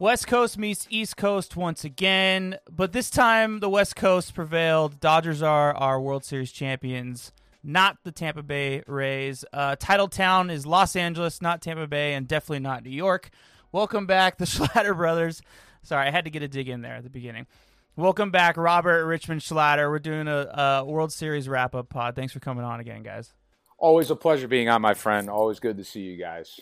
West Coast meets East Coast once again, but this time the West Coast prevailed. Dodgers are our World Series champions, not the Tampa Bay Rays. Uh, title town is Los Angeles, not Tampa Bay, and definitely not New York. Welcome back, the Schlatter brothers. Sorry, I had to get a dig in there at the beginning. Welcome back, Robert Richmond Schlatter. We're doing a, a World Series wrap up pod. Thanks for coming on again, guys. Always a pleasure being on, my friend. Always good to see you guys.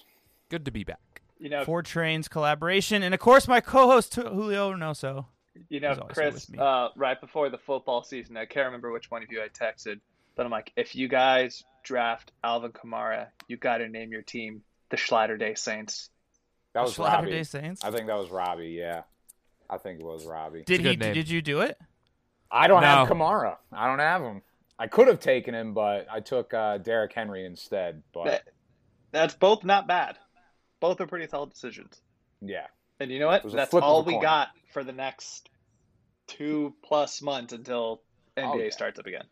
Good to be back you know, Four Trains collaboration, and of course my co-host Julio Reynoso. You know, Chris, uh, right before the football season, I can't remember which one of you I texted, but I'm like, if you guys draft Alvin Kamara, you got to name your team the Schlatter Day Saints. That was Schlatter Robbie. Day Saints. I think that was Robbie. Yeah, I think it was Robbie. Did he? Name. Did you do it? I don't no. have Kamara. I don't have him. I could have taken him, but I took uh, Derrick Henry instead. But that, that's both not bad both are pretty solid decisions. Yeah. And you know what? That's all we got for the next two plus months until NBA oh, yeah. starts up again.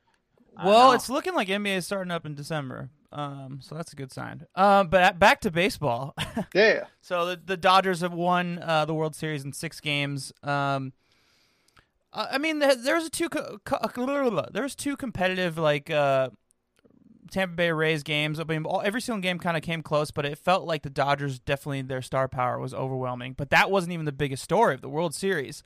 Well, it's looking like NBA is starting up in December, um, so that's a good sign. Uh, but back to baseball. yeah. So the, the Dodgers have won uh, the World Series in six games. Um, I mean, there's a two co- co- there's two competitive like uh, Tampa Bay Rays games. I mean, all, every single game kind of came close, but it felt like the Dodgers definitely their star power was overwhelming. But that wasn't even the biggest story of the World Series.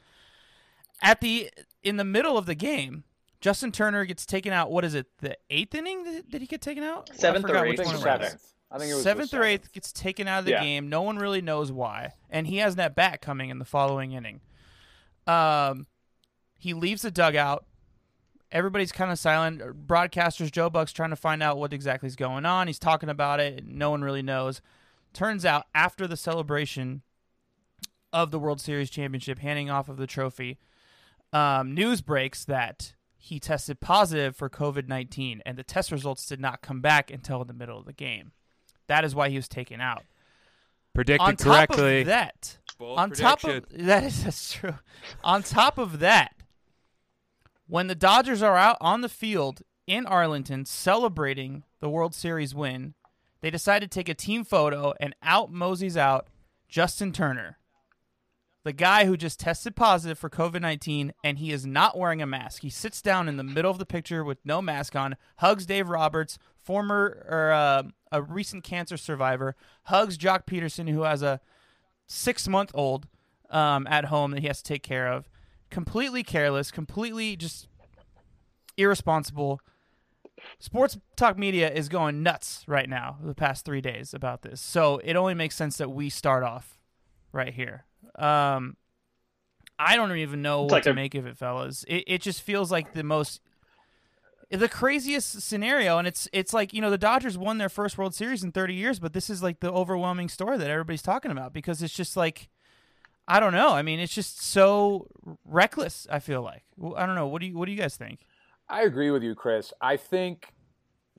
At the in the middle of the game, Justin Turner gets taken out. What is it? The eighth inning? Did he get taken out? Seventh or eighth. Seventh. I think it was seventh or eighth gets taken out of the yeah. game. No one really knows why, and he has that bat coming in the following inning. Um, he leaves the dugout everybody's kind of silent. Broadcasters, Joe Buck's trying to find out what exactly is going on. He's talking about it. No one really knows. Turns out after the celebration of the World Series championship, handing off of the trophy, um, news breaks that he tested positive for COVID 19, and the test results did not come back until the middle of the game. That is why he was taken out. Predicted on correctly. Of that, Bold on prediction. top of that is that's true. on top of that, when the Dodgers are out on the field in Arlington celebrating the World Series win, they decide to take a team photo and out moseys out Justin Turner, the guy who just tested positive for COVID 19 and he is not wearing a mask. He sits down in the middle of the picture with no mask on, hugs Dave Roberts, former or uh, a recent cancer survivor, hugs Joc Pederson, who has a six month old um, at home that he has to take care of completely careless, completely just irresponsible. Sports talk media is going nuts right now the past three days about this. So it only makes sense that we start off right here. Um, I don't even know it's what like to a- make of it, fellas. It, it just feels like the most the craziest scenario and it's it's like you know the dodgers won their first world series in 30 years but this is like the overwhelming story that everybody's talking about because it's just like I don't know. I mean, it's just so reckless. I feel like I don't know. What do you What do you guys think? I agree with you, Chris. I think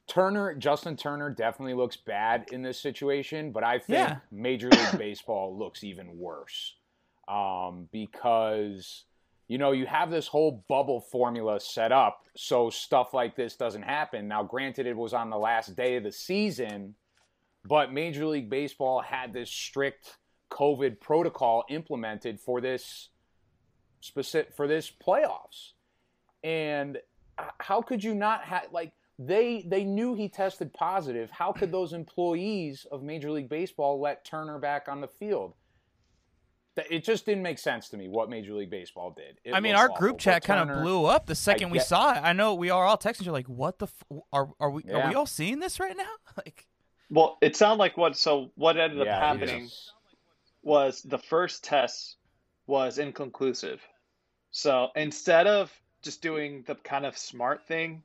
Turner, Justin Turner, definitely looks bad in this situation, but I think yeah. Major League Baseball looks even worse um, because you know you have this whole bubble formula set up so stuff like this doesn't happen. Now, granted, it was on the last day of the season, but Major League Baseball had this strict COVID protocol implemented for this specific for this playoffs. And how could you not have like they they knew he tested positive. How could those employees of Major League Baseball let Turner back on the field? It just didn't make sense to me what Major League Baseball did. It I mean, our awful. group chat kind of blew up the second get, we saw it. I know we are all texting you like, "What the f- are are we yeah. are we all seeing this right now?" like, well, it sounded like what. So what ended yeah, up happening was the first test was inconclusive. So instead of just doing the kind of smart thing,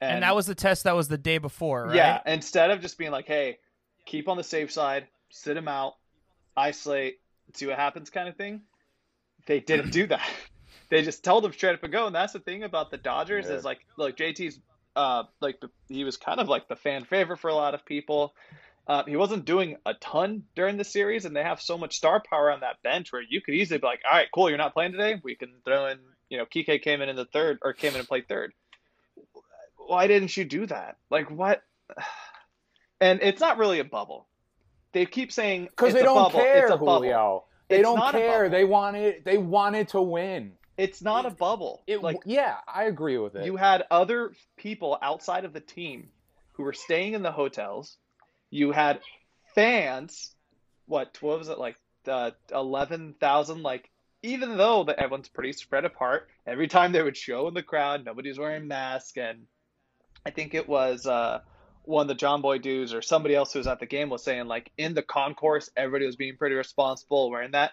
and, and, that was the test that was the day before, right? Yeah. Instead of just being like, "Hey, keep on the safe side, sit him out, isolate, see what happens," kind of thing, they didn't do that. they just told him straight up and go. And that's the thing about the Dodgers yeah. is like, look, JT's uh like he was kind of like the fan favorite for a lot of people. Uh, he wasn't doing a ton during the series, and they have so much star power on that bench where you could easily be like, "All right, cool, you're not playing today. We can throw in, you know, Kike came in in the third or came in and played third. Why didn't you do that? Like what? And it's not really a bubble. They keep saying because they don't bubble. care, it's a Julio. They don't care. They wanted they wanted to win. It's not a bubble. It, like yeah, I agree with it. You had other people outside of the team who were staying in the hotels. You had fans. What what was it like? Uh, Eleven thousand. Like even though that everyone's pretty spread apart, every time they would show in the crowd, nobody's wearing masks, and I think it was uh, one of the Jomboy dudes or somebody else who was at the game was saying like in the concourse, everybody was being pretty responsible wearing that,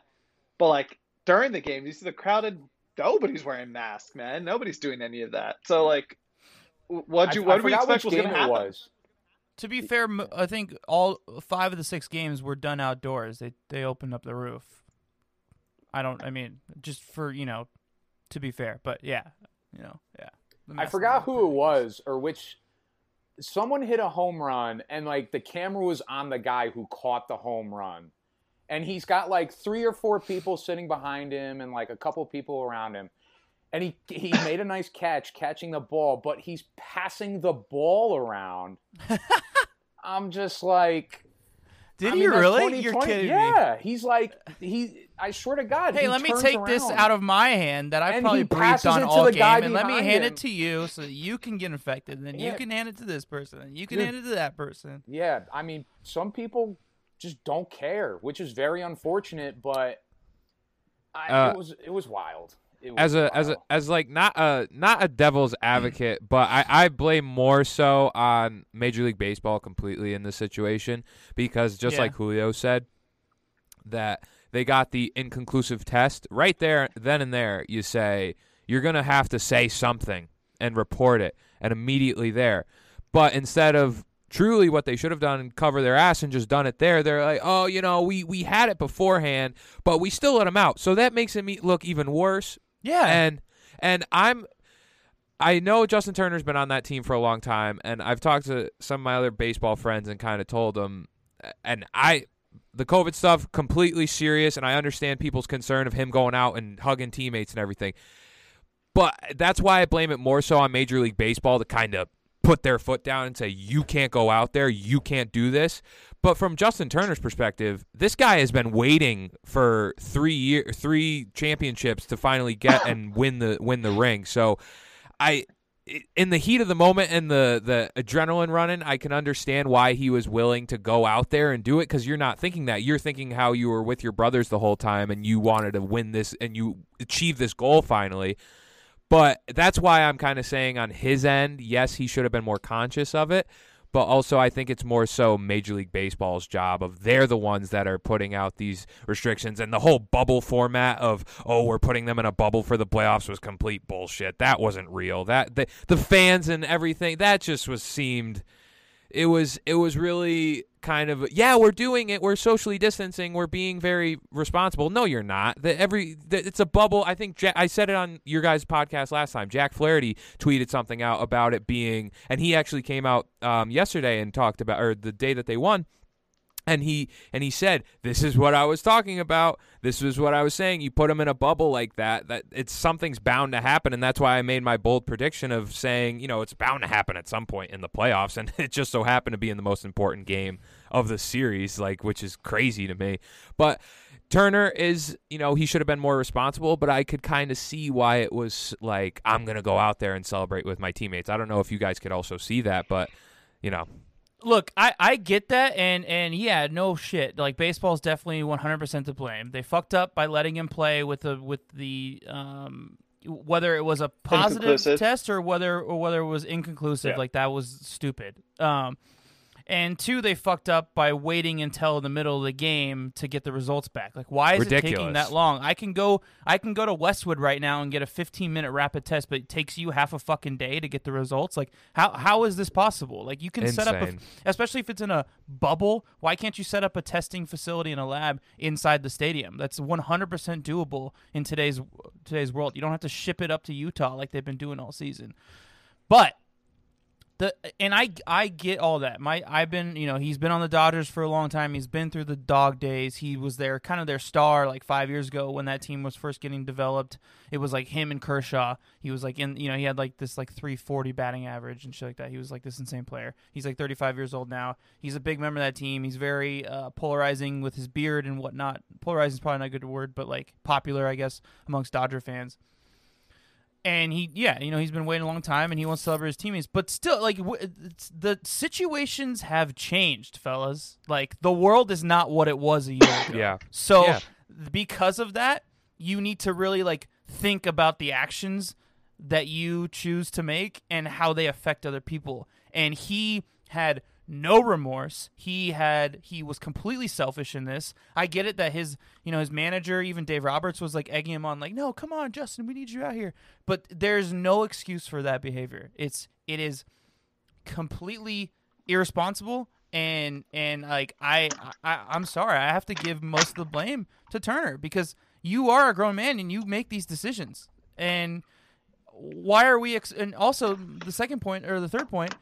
but like during the game, you see the crowded nobody's wearing masks, man. Nobody's doing any of that. So like, what do you what do we expect was going to happen? Was. To be fair, I think all five of the six games were done outdoors. They they opened up the roof. I don't. I mean, just for you know, to be fair, but yeah, you know, yeah. I forgot who it was or which. Someone hit a home run, and like the camera was on the guy who caught the home run and he's got like three or four people sitting behind him and like a couple people around him and he he made a nice catch catching the ball but he's passing the ball around i'm just like did I mean, you really? You're kidding yeah, me. he's like he. I swear to God. Hey, let me take around. this out of my hand that I probably breathed on all game, and let me hand him. it to you so that you can get infected, and then yeah. you can hand it to this person, and you can yeah. hand it to that person. Yeah, I mean, some people just don't care, which is very unfortunate. But I, uh, it was it was wild. As a as a as like not a not a devil's advocate, but I, I blame more so on Major League Baseball completely in this situation because just yeah. like Julio said, that they got the inconclusive test right there, then and there. You say you're gonna have to say something and report it, and immediately there. But instead of truly what they should have done and cover their ass and just done it there. They're like, oh, you know, we we had it beforehand, but we still let them out. So that makes it look even worse. Yeah. And and I'm I know Justin Turner's been on that team for a long time, and I've talked to some of my other baseball friends and kind of told them, and I, the COVID stuff, completely serious, and I understand people's concern of him going out and hugging teammates and everything. But that's why I blame it more so on Major League Baseball to kind of put their foot down and say you can't go out there, you can't do this. But from Justin Turner's perspective, this guy has been waiting for three year, three championships to finally get and win the win the ring. So, I in the heat of the moment and the the adrenaline running, I can understand why he was willing to go out there and do it because you're not thinking that. You're thinking how you were with your brothers the whole time and you wanted to win this and you achieve this goal finally. But that's why I'm kind of saying on his end, yes, he should have been more conscious of it. But also, I think it's more so Major League Baseball's job of they're the ones that are putting out these restrictions and the whole bubble format of oh we're putting them in a bubble for the playoffs was complete bullshit. That wasn't real. That the, the fans and everything that just was seemed it was it was really kind of yeah we're doing it we're socially distancing we're being very responsible. No you're not. The, every the, it's a bubble. I think Jack, i said it on your guys podcast last time. Jack flaherty tweeted something out about it being and he actually came out um, yesterday and talked about or the day that they won and he and he said this is what i was talking about. This was what i was saying. You put him in a bubble like that that it's something's bound to happen. And that's why i made my bold prediction of saying you know it's bound to happen at some point in the playoffs. And it just so happened to be in the most important game of the series like which is crazy to me. But Turner is, you know, he should have been more responsible, but I could kind of see why it was like, I'm going to go out there and celebrate with my teammates. I don't know if you guys could also see that, but, you know, look, I, I get that, and and yeah, no shit. Like baseball is definitely one hundred percent to blame. They fucked up by letting him play with the with the um whether it was a positive test or whether or whether it was inconclusive. Yeah. Like that was stupid. Um, and two, they fucked up by waiting until the middle of the game to get the results back. Like, why is Ridiculous. it taking that long? I can go, I can go to Westwood right now and get a 15 minute rapid test, but it takes you half a fucking day to get the results. Like, how how is this possible? Like, you can Insane. set up, a, especially if it's in a bubble. Why can't you set up a testing facility in a lab inside the stadium? That's 100 percent doable in today's today's world. You don't have to ship it up to Utah like they've been doing all season. But the and I I get all that. My I've been you know he's been on the Dodgers for a long time. He's been through the dog days. He was there kind of their star like five years ago when that team was first getting developed. It was like him and Kershaw. He was like in you know he had like this like 340 batting average and shit like that. He was like this insane player. He's like 35 years old now. He's a big member of that team. He's very uh, polarizing with his beard and whatnot. Polarizing is probably not a good word, but like popular I guess amongst Dodger fans and he yeah you know he's been waiting a long time and he wants to celebrate his teammates. But still like w- the situations have changed fellas. Like the world is not what it was a year ago. Yeah. So yeah. because of that you need to really like think about the actions that you choose to make and how they affect other people. And he had no remorse. He had he was completely selfish in this. I get it that his you know his manager, even Dave Roberts, was like egging him on, like, no, come on, Justin, we need you out here. But there's no excuse for that behavior. It's it is completely irresponsible and and like I, I I'm sorry, I have to give most of the blame to Turner because you are a grown man and you make these decisions. And why are we ex- and also the second point or the third point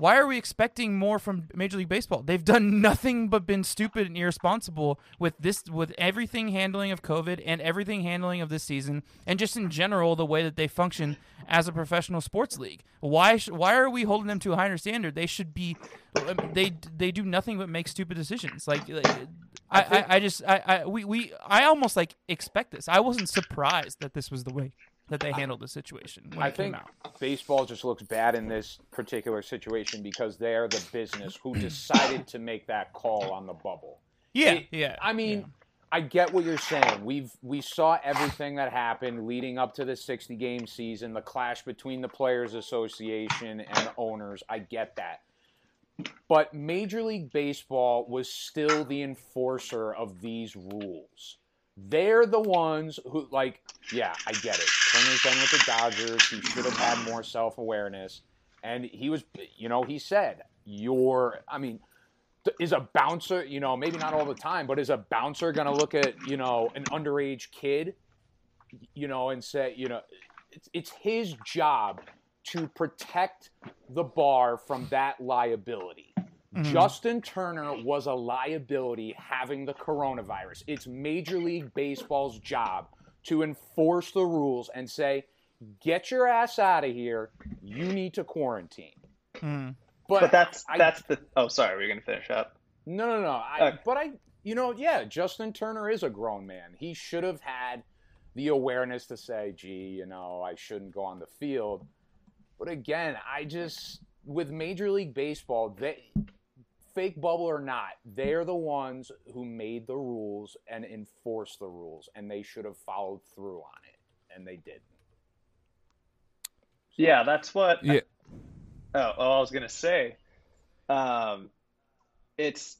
why are we expecting more from Major League Baseball? They've done nothing but been stupid and irresponsible with this, with everything handling of COVID and everything handling of this season, and just in general the way that they function as a professional sports league. Why? Sh- why are we holding them to a higher standard? They should be. Um, they they do nothing but make stupid decisions. Like, like I, I, I just I, I we, we I almost like expect this. I wasn't surprised that this was the way that they handled the situation. I think baseball just looks bad in this particular situation because they're the business who decided to make that call on the bubble. Yeah, it, yeah. I mean, yeah. I get what you're saying. We've we saw everything that happened leading up to the 60 game season, the clash between the players association and owners. I get that. But Major League Baseball was still the enforcer of these rules. They're the ones who, like, yeah, I get it. Turner's been with the Dodgers. He should have had more self awareness. And he was, you know, he said, you're, I mean, is a bouncer, you know, maybe not all the time, but is a bouncer going to look at, you know, an underage kid, you know, and say, you know, it's, it's his job to protect the bar from that liability. Mm-hmm. Justin Turner was a liability having the coronavirus. It's Major League Baseball's job to enforce the rules and say, get your ass out of here. You need to quarantine. Mm. But, but, that's I, that's the. Oh, sorry, we're gonna finish up. No, no, no. I, But I, you know, yeah, Justin Turner is a grown man. He should have had the awareness to say, "Gee, you know, I shouldn't go on the field." But again, I just with Major League Baseball, they fake bubble or not, they're the ones who made the rules and enforced the rules, and they should have followed through on it, and they didn't. Yeah, that's what. Yeah. Oh, oh, I was gonna say, um, it's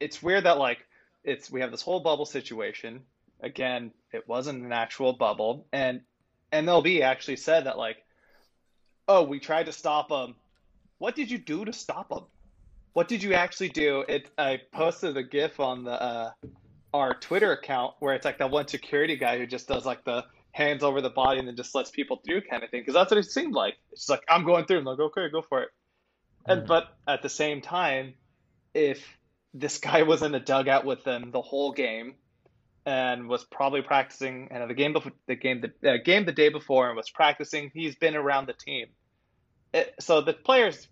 it's weird that like it's we have this whole bubble situation. Again, it wasn't an actual bubble, and MLB actually said that like, oh, we tried to stop them. What did you do to stop them? What did you actually do? It I posted a GIF on the uh, our Twitter account where it's like that one security guy who just does like the hands over the body and then just lets people through kind of thing because that's what it seemed like. It's like I'm going through. I'm like okay, go for it. And mm. but at the same time, if this guy was in the dugout with them the whole game and was probably practicing and the game before the game the uh, game the day before and was practicing, he's been around the team. It, so the players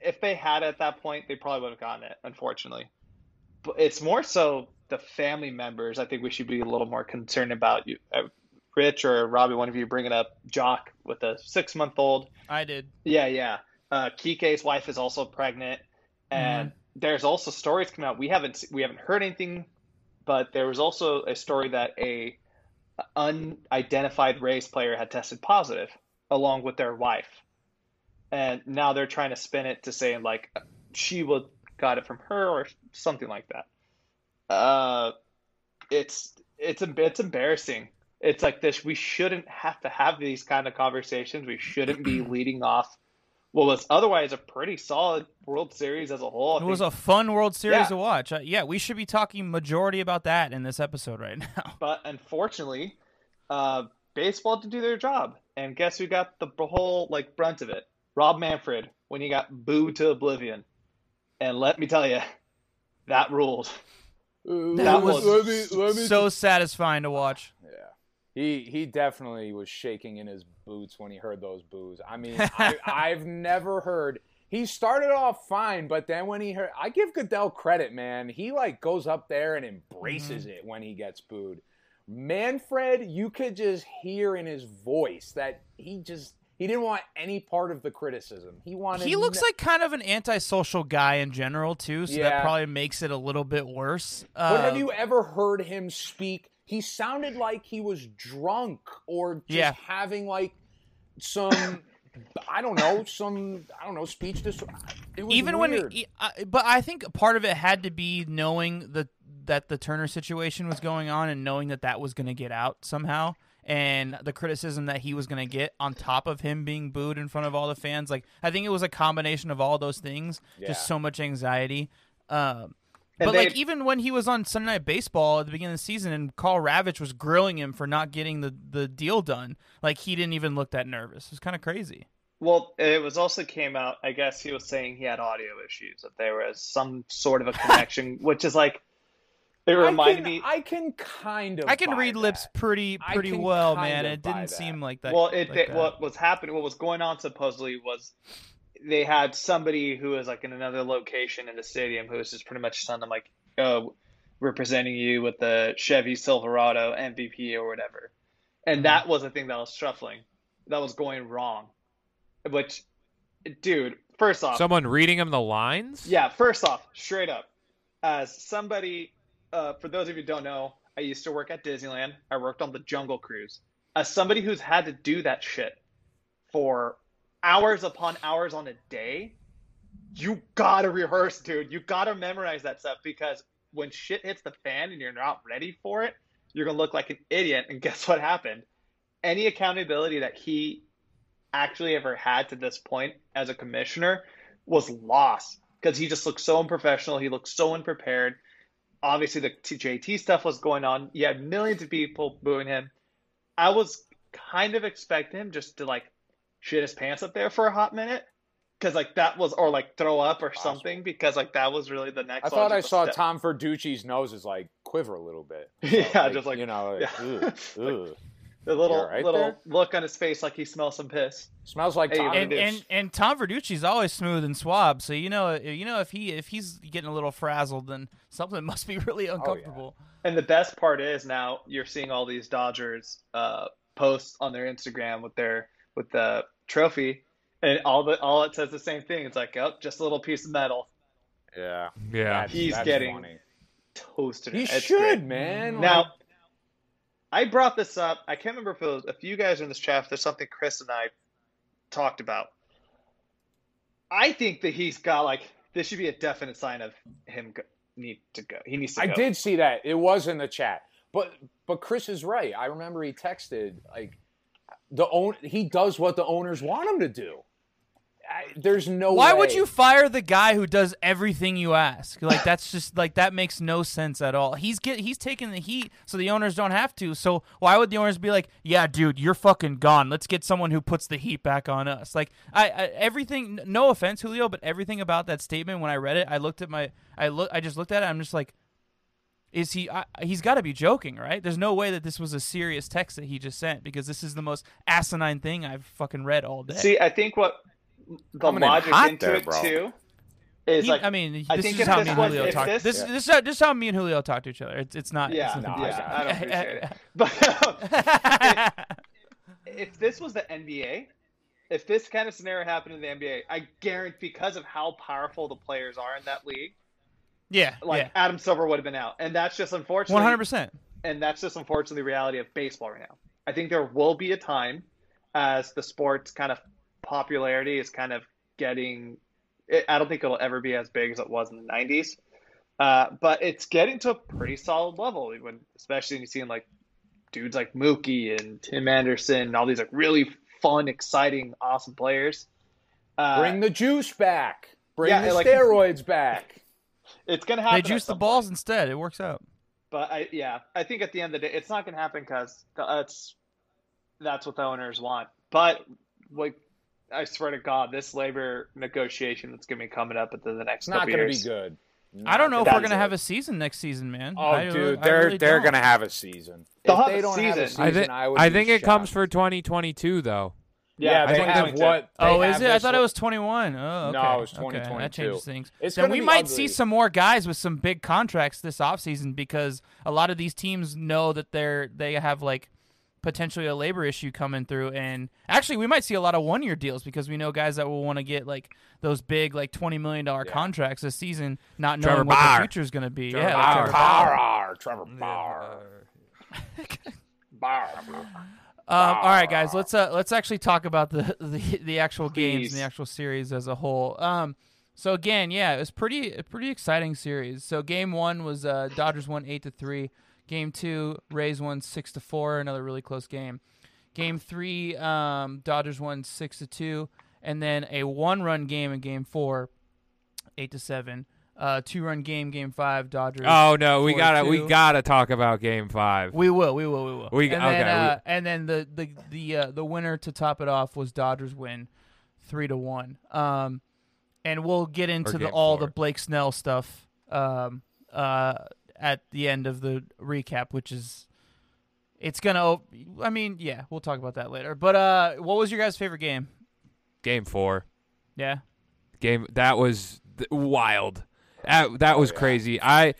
if they had at that point, they probably would have gotten it. Unfortunately, but it's more so the family members. I think we should be a little more concerned about you, uh, Rich or Robbie. One of you bringing up Joc with a six month old. I did. Yeah, yeah. Uh, Kike's wife is also pregnant, and mm-hmm. there's also stories coming out. We haven't we haven't heard anything, but there was also a story that a unidentified race player had tested positive along with their wife and now they're trying to spin it to say like she would got it from her or something like that. Uh, it's it's it's embarrassing. It's like this. We shouldn't have to have these kind of conversations. We shouldn't be leading off what was otherwise a pretty solid World Series as a whole. I it think. was a fun World Series yeah. to watch. Uh, yeah, we should be talking majority about that in this episode right now. But unfortunately, uh, baseball didn't do their job, and guess who got the whole like brunt of it? Rob Manfred when he got booed to oblivion. And let me tell you, that ruled. That was, let me, let me so satisfying to watch. Yeah. He he definitely was shaking in his boots when he heard those boos. I mean, I, I've never heard he started off fine, but then when he heard, I give Goodell credit, man. He like goes up there and embraces mm-hmm. it when he gets booed. Manfred, you could just hear in his voice that he just he didn't want any part of the criticism. He wanted. He looks like kind of an antisocial guy in general too, so yeah. that probably makes it a little bit worse. But uh, have you ever heard him speak? He sounded like he was drunk or just yeah. having like some I don't know, some I don't know speech disorder. Even weird. when, but I think part of it had to be knowing the that the Turner situation was going on and knowing that that was going to get out somehow, and the criticism that he was going to get on top of him being booed in front of all the fans. Like I think it was a combination of all those things, yeah. just so much anxiety. Um, but they, like even when he was on Sunday Night Baseball at the beginning of the season, and Karl Ravech was grilling him for not getting the the deal done, like he didn't even look that nervous. It was kind of crazy. Well, it was also came out. I guess he was saying he had audio issues. That there was some sort of a connection, which is like it reminded I can, me. I can kind of. I can read that. lips pretty pretty well, man. It didn't that. seem like that. Well, it, like it that. what was happening, what was going on supposedly was they had somebody who was like in another location in the stadium who was just pretty much telling them like, "Oh, representing you with the Chevy Silverado MVP or whatever," and mm-hmm. that was the thing that was shuffling, that was going wrong, which, dude, first off, someone reading him the lines. Yeah, first off, straight up, as somebody, uh, for those of you who don't know, I used to work at Disneyland. I worked on the Jungle Cruise. As somebody who's had to do that shit for hours upon hours on a day, you gotta rehearse, dude. You gotta memorize that stuff because when shit hits the fan and you're not ready for it, you're gonna look like an idiot. And guess what happened? Any accountability that he actually ever had to this point as a commissioner was lost because he just looked so unprofessional. He looked so unprepared. Obviously, the JT stuff was going on. You had millions of people booing him. I was kind of expecting him just to like shit his pants up there for a hot minute because like that was or like throw up or Possible. something because like that was really the next. I thought I saw step. Tom Verducci's nose is like quiver a little bit. So, yeah, like, just like you know, like, yeah. ugh, ugh. The little right little there? look on his face like he smells some piss. Smells like Tom. And, and, and Tom Verducci's always smooth and suave, so you know you know if he if he's getting a little frazzled, then something must be really uncomfortable. Oh, yeah. And the best part is now you're seeing all these Dodgers uh, posts on their Instagram with their with the trophy, and all the all it says the same thing. It's like, oh, just a little piece of metal. Yeah, yeah. That's, He's that's getting funny. toasted. He It's should, great. man. Now, Like, I brought this up. I can't remember if it was a few guys in this chat. If there's something Chris and I talked about. I think that he's got like this should be a definite sign of him go, need to go. He needs to. I go. did see that. It was in the chat, but but Chris is right. I remember he texted like the own. He does what the owners want him to do. I, there's no. Why way. would you fire the guy who does everything you ask? Like that's just like that makes no sense at all. He's get he's taking the heat, so the owners don't have to. So why would the owners be like, "Yeah, dude, you're fucking gone. Let's get someone who puts the heat back on us." Like I, I everything. No offense, Julio, but everything about that statement when I read it, I looked at my, I look, I just looked at it. I'm just like, is he? I, he's got to be joking, right? There's no way that this was a serious text that he just sent because this is the most asinine thing I've fucking read all day. See, I think what the Coming in logic hot into there, it bro. too is He- like I mean, I this think is if how this me and was- Julio if talk. this- This, this, is how, this is how me and Julio talk to each other. It's it's not. yeah, it's no, not yeah, I I don't appreciate it. But if this was the NBA, if this kind of scenario happened in the NBA, I guarantee because of how powerful the players are in that league, yeah, like yeah, Adam Silver would have been out, and that's just unfortunately one hundred percent. and that's just unfortunately the reality of baseball right now. I think there will be a time as the sport's kind of popularity is kind of getting. It, I don't think it'll ever be as big as it was in the '90s, uh, but it's getting to a pretty solid level. When especially when you see like dudes like Mookie and Tim Anderson, and all these like really fun, exciting, awesome players. Uh, Bring the juice back. Bring Yeah, the like- steroids back. it's gonna happen. They juice the balls point. instead. It works out. But I yeah, I think at the end of the day, it's not going to happen because that's that's what the owners want. But like I swear to God, this labor negotiation that's going to be coming up at the, the next It's not going to be good. Not I don't know if we're gonna have a season next season, man. Oh, I- uh, dude, I they're really they're gonna have a season. They'll if have they a don't have a season. I season, think I would I be think it comes for 2022 though. Yeah, I they think have they- what? Oh, is it? I thought it was 21. Oh, okay. No, it was Okay, That changes things. It's then we be might ugly. see some more guys with some big contracts this offseason because a lot of these teams know that they're they have like potentially a labor issue coming through and actually we might see a lot of one year deals because we know guys that will want to get like those big like 20 million dollar Yeah. contracts this season not Trevor knowing what the future is going to be. Trevor yeah, like Trevor. Bauer, Trevor Bauer. Bauer. Um, all right, guys, let's uh, let's actually talk about the the, the actual games and the actual series as a whole. Um, so again, yeah, it was pretty a pretty exciting series. So game one was uh, Dodgers won eight to three. Game two, Rays won six to four. Another really close game. Game three, um, Dodgers won six to two, and then a one run game in game four, eight to seven. Uh, two run game, game five, Dodgers. Oh no, we gotta two. we gotta talk about Game Five. We will, we will, we will. We- and okay, then, we- uh, and then the the the uh, the winner to top it off was Dodgers win, three to one. Um, and we'll get into the all four. the Blake Snell stuff. Um, uh, at the end of the recap, which is, it's gonna. op- I mean, yeah, we'll talk about that later. But uh, what was your guys' favorite game? Game Four. Yeah. Game that was th- wild. That that was yeah. crazy. I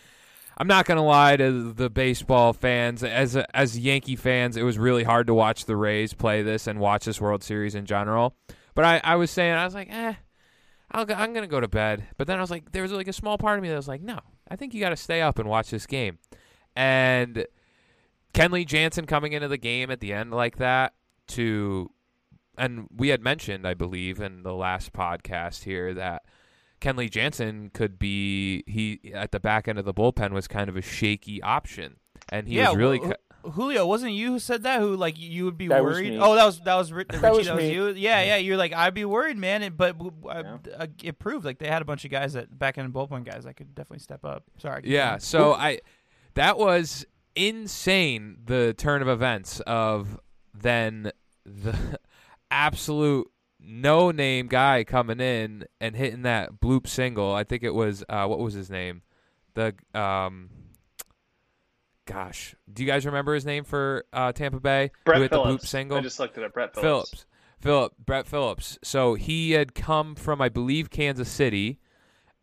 I'm not gonna lie to the baseball fans. As a, as Yankee fans, it was really hard to watch the Rays play this and watch this World Series in general. But I, I was saying I was like, eh, I'll go, I'm gonna go to bed. But then I was like, there was like a small part of me that was like, no, I think you got to stay up and watch this game. And Kenley Jansen coming into the game at the end like that to and we had mentioned, I believe, in the last podcast here that Kenley Jansen could be he at the back end of the bullpen was kind of a shaky option, and he yeah. was really. Ca- Julio, wasn't you who said that? Who like you would be That was worried? me. Oh, that was that was Ri- Richie. That was that was you. Yeah, yeah. You're like I'd be worried, man. It, but uh, Yeah. uh, it proved like they had a bunch of guys that back end bullpen guys that could definitely step up. Sorry. yeah, going. so I that was insane. The turn of events of then the absolute no name guy coming in and hitting that bloop single. I think it was uh, what was his name? The um. Gosh, do you guys remember his name for uh, Tampa Bay? Brett Who hit Phillips. the bloop single? I just looked at it. Brett Phillips. Phillips. Philip Brett Phillips. So he had come from, I believe, Kansas City.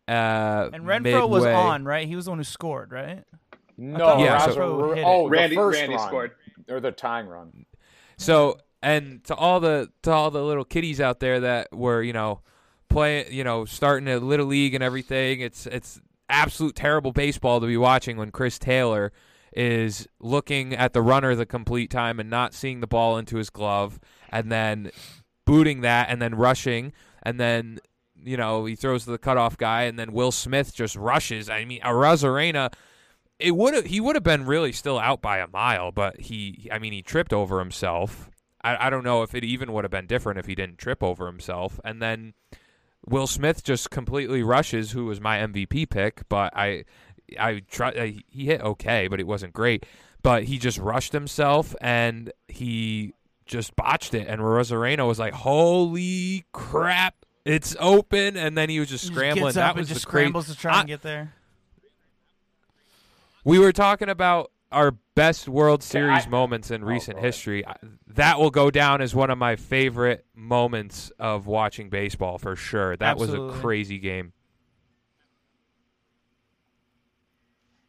Uh, And Renfroe was on, right? He was the one who scored, right? No, Yeah, Raza- so- hit it. oh, Randy- the first Randy run, scored. or the tying run. So and to all the to all the little kiddies out there that were you know playing you know starting a little league and everything, it's it's absolute terrible baseball to be watching when Chris Taylor is looking at the runner the complete time and not seeing the ball into his glove and then booting that and then rushing and then you know he throws to the cutoff guy and then Will Smith just rushes. I mean, Arozarena it would have he would have been really still out by a mile, but he I mean he tripped over himself. I, I don't know if it even would have been different if he didn't trip over himself. And then Will Smith just completely rushes, who was my MVP pick, but I I try uh, he hit okay, but it wasn't great. But he just rushed himself and he just botched it. And Arozarena was like, "Holy crap, it's open!" And then he was just He just scrambling. gets that up was just the cra- scrambles to try I- and get there. We were talking about our best World Okay, Series I- moments in Oh, recent go history. I- That will go down as one of my favorite moments of watching baseball for sure. That was a crazy game.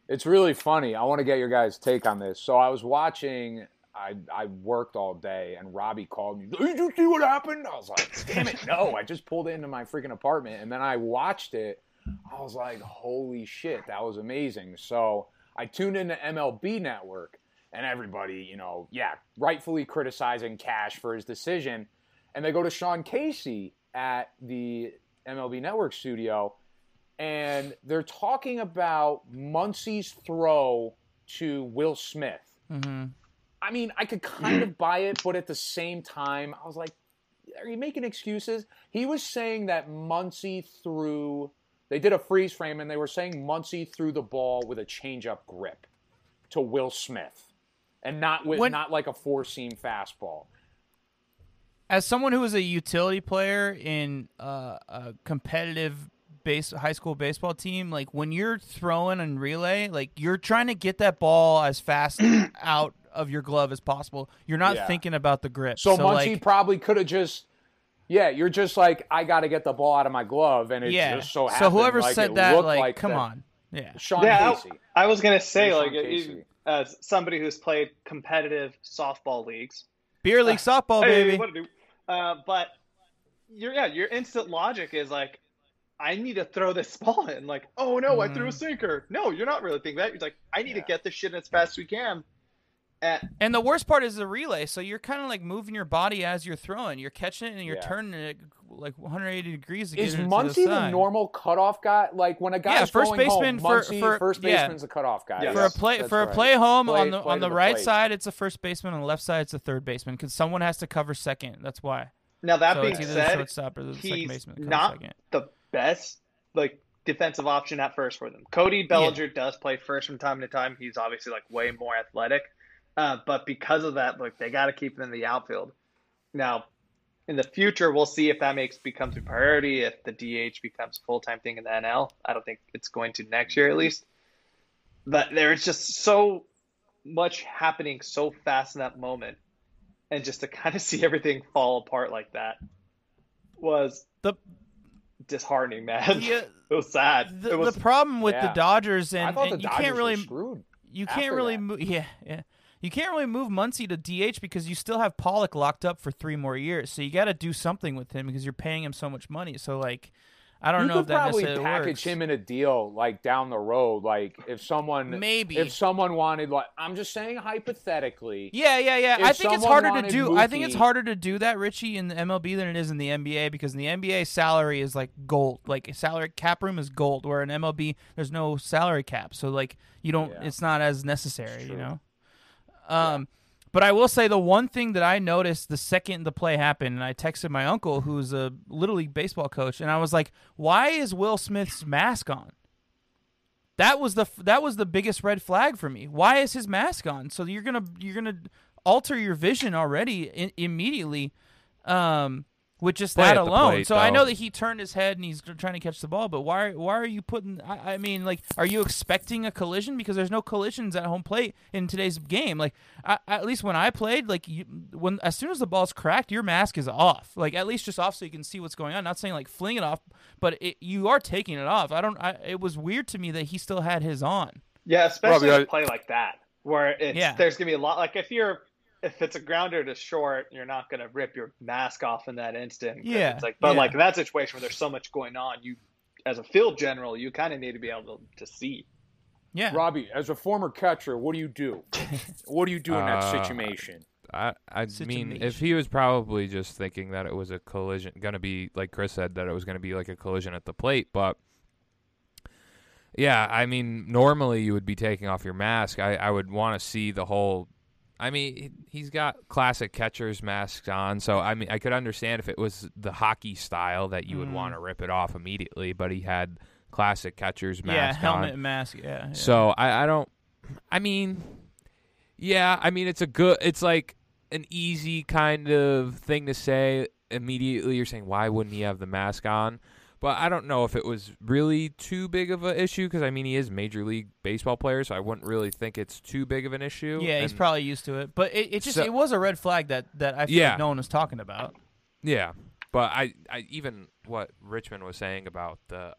It's really funny. I want to get your guys' take on this. So I was watching. I I worked all day, and Robbie called me. Did you see what happened? I was like, damn it, no! I just pulled into my freaking apartment, and then I watched it. I was like, holy shit, that was amazing. So I tuned into MLB Network, and everybody, you know, yeah, rightfully criticizing Cash for his decision, and they go to Sean Casey at the MLB Network studio, and they're talking about Muncy's throw to Will Smith. hmm I mean, I could kind of buy it, but at the same time, I was like, are you making excuses? He was saying that Muncy threw, they did a freeze frame, and they were saying Muncy threw the ball with a changeup grip to Will Smith, and not with When- not like a four seam fastball. as someone who was a utility player in uh, a competitive base high school baseball team, like when you're throwing and relay, like you're trying to get that ball as fast out of your glove as possible. You're not Yeah. thinking about the grip. So, So, Muncy like, probably could have just, yeah, you're just like, I got to get the ball out of my glove, and it yeah. just so so whoever like, said that, looked like, like come that. on, yeah, Sean Yeah, Casey. I, I was gonna say Sean like Casey. as somebody who's played competitive softball leagues, beer league softball, Hey, baby. what do? Uh, but your yeah, your instant logic is like, I need to throw this ball in. Like, oh no, I threw a mm. sinker. No, you're not really thinking that. You're like, I need to get this shit in as fast as we can. And And the worst part is the relay. So you're kind of like moving your body as you're throwing. You're catching it and you're Yeah. turning it like 180 degrees to Is get it to Muncy the, the, normal cutoff guy? Like when a guy Yeah, first going home, baseman for- Muncy, for- first yeah. baseman's a cutoff guy. Yeah. for a play that's for a play home Play- on the on to the right plate. side it's a first baseman on the left side it's a third baseman because someone has to cover second that's why now that so being it's either the said, shortstop or the second he's baseman that covers not second. the best like defensive option at first for them. Cody Bellinger does play first from time to time. He's obviously like way more athletic, uh, but because of that, like they got to keep him in the outfield. Now, in the future, we'll see if that makes becomes a priority. If the DH becomes a full time thing in the NL, I don't think it's going to next year at least. But there's just so much happening so fast in that moment, and just to kind of see everything fall apart like that was the disheartening, man. the, it was sad. the, it was the problem with Yeah. the Dodgers I and, thought and the you Dodgers can't really were screwed. you can't really that. move yeah yeah you can't really move Muncy to DH because you still have Pollock locked up for three more years so you got to do something with him because you're paying him so much money so like I don't you know could if that probably package works. him in a deal like down the road. Like if someone Maybe. if someone wanted like I'm just saying hypothetically. Yeah, yeah, yeah. I think it's harder to do. I think it's harder to do that, Richie, in the MLB than it is in the NBA because in the NBA salary is like gold. Like salary cap room is gold, where in MLB there's no salary cap, so like you don't. Yeah. It's not as necessary, you know. Um, but I will say the one thing that I noticed the second the play happened, and I texted my uncle, who's a little league baseball coach, and I was like, "Why is Will Smith's mask on?" That was the that was the biggest red flag for me. Why is his mask on? So you're gonna you're gonna alter your vision already I- immediately, um, with just Play that alone. plate, so I know that he turned his head and he's trying to catch the ball, but why why are you putting? I, I mean, like, are you expecting a collision? Because there's no collisions at home plate in today's game. Like, I, at least when I played, like, you, when as soon as the ball's cracked, your mask is off. Like, at least just off so you can see what's going on. Not saying like fling it off, but it, you are taking it off. I don't. I, it was weird to me that he still had his on. yeah, especially Well, in a play like that where it's Yeah. there's gonna be a lot. Like if you're if it's a grounder to short, you're not gonna rip your mask off in that instant. Yeah, it's like but yeah. like in that situation where there's so much going on, you as a field general, you kind of need to be able to, to see. Yeah. Robbie, as a former catcher, what do you do? what do you do in that Uh, situation? I I mean, if he was probably just thinking that it was a collision, gonna be like Chris said that it was gonna be like a collision at the plate, but yeah, I mean, normally you would be taking off your mask. I I would want to see the whole. I mean, he- he's got classic catcher's masks on, so I mean, I could understand if it was the hockey style that you would Mm. want to rip it off immediately, but he had classic catcher's mask. yeah, helmet on. and mask. Yeah. yeah. So I, I don't. I mean, yeah. I mean, it's a good. It's like an easy kind of thing to say immediately. You're saying why wouldn't he have the mask on? But I don't know if it was really too big of an issue because I mean he is major league baseball player, so I wouldn't really think it's too big of an issue. Yeah, he's probably used to it, but it, it just So- it was a red flag that that I feel Yeah. like no one was talking about. Yeah, but I, I even what Richmond was saying about the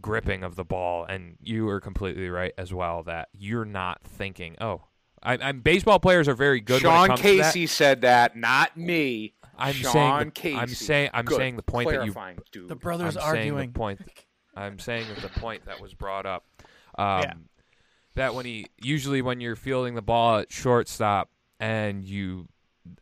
gripping of the ball, and you are completely right as well that you're not thinking, oh, I, I'm baseball players are very good. when it Sean comes to that. Casey said that, not me. I'm Sean saying the, Casey. I'm saying I'm Good. saying the point that you Clarifying, dude. The brothers I'm saying arguing. the point. I'm saying that the point that was brought up. Um, Yeah. That when he usually when you're fielding the ball at shortstop and you,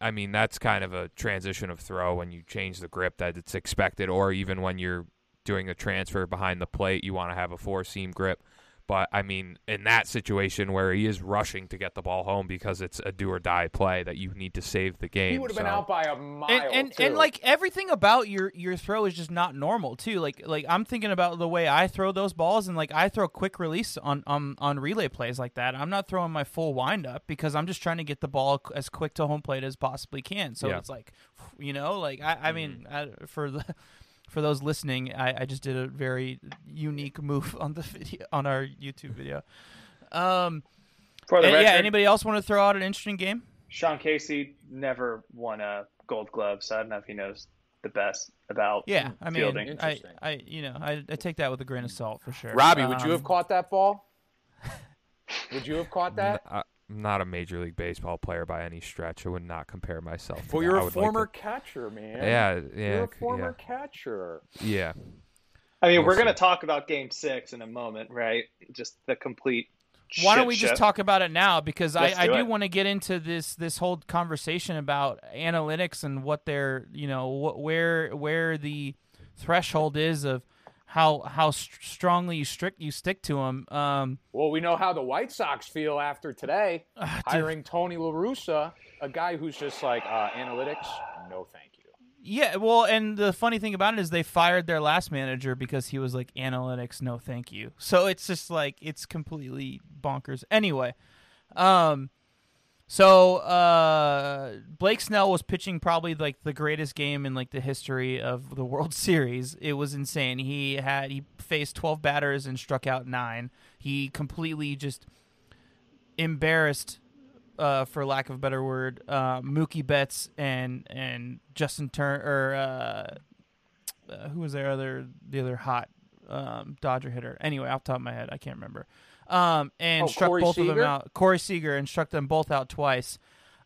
I mean that's kind of a transition of throw when you change the grip that it's expected, or even when you're doing a transfer behind the plate, you want to have a four seam grip. But I mean, in that situation where he is rushing to get the ball home because it's a do or die play that you need to save the game, he would have so. been out by a mile. and and, too. and like everything about your your throw is just not normal too. Like like I'm thinking about the way I throw those balls and like I throw quick release on on on relay plays like that. I'm not throwing my full wind up because I'm just trying to get the ball as quick to home plate as possibly can. So Yeah. it's like you know like I I mean mm-hmm. I, for the. For those listening, I, I just did a very unique move on the video on our YouTube video. Um, For the and- record, yeah. Anybody else want to throw out an interesting game? Sean Casey never won a Gold Glove, so I don't know if he knows the best about Yeah, I mean, fielding. I, I, you know, I, I take that with a grain of salt for sure. Robbie, would you Um, have caught that ball? would you have caught that? N- I'm not a major league baseball player by any stretch. I would not compare myself. to Well, that. you're I a would like former to- catcher, man. yeah, yeah, You're a c- former catcher. yeah, I mean, We'll we're going to talk about Game Six in a moment, right? Just the complete. Why don't shit we just talk about it now? Because I, Let's I do do want to get into this this whole conversation about analytics and what they're, you know, what, where where the threshold is of how how st- strongly you strict you stick to them. Um, Well, we know how the White Sox feel after today, dude, hiring Tony La Russa, a guy who's just like uh, analytics. No, thank you. Yeah, well, and the funny thing about it is they fired their last manager because he was like analytics, no thank you. So it's just like it's completely bonkers. Anyway, um so uh Blake Snell was pitching probably like the greatest game in like the history of the World Series. It was insane. He had he faced 12 batters and struck out 9. He completely just embarrassed uh, for lack of a better word, uh, Mookie Betts and and Justin Turner or uh, uh, who was their other the other hot um, Dodger hitter. Anyway, off top of my head, I can't remember. Um, and Oh, struck Corey both of them out. Corey Seager and struck them both out twice.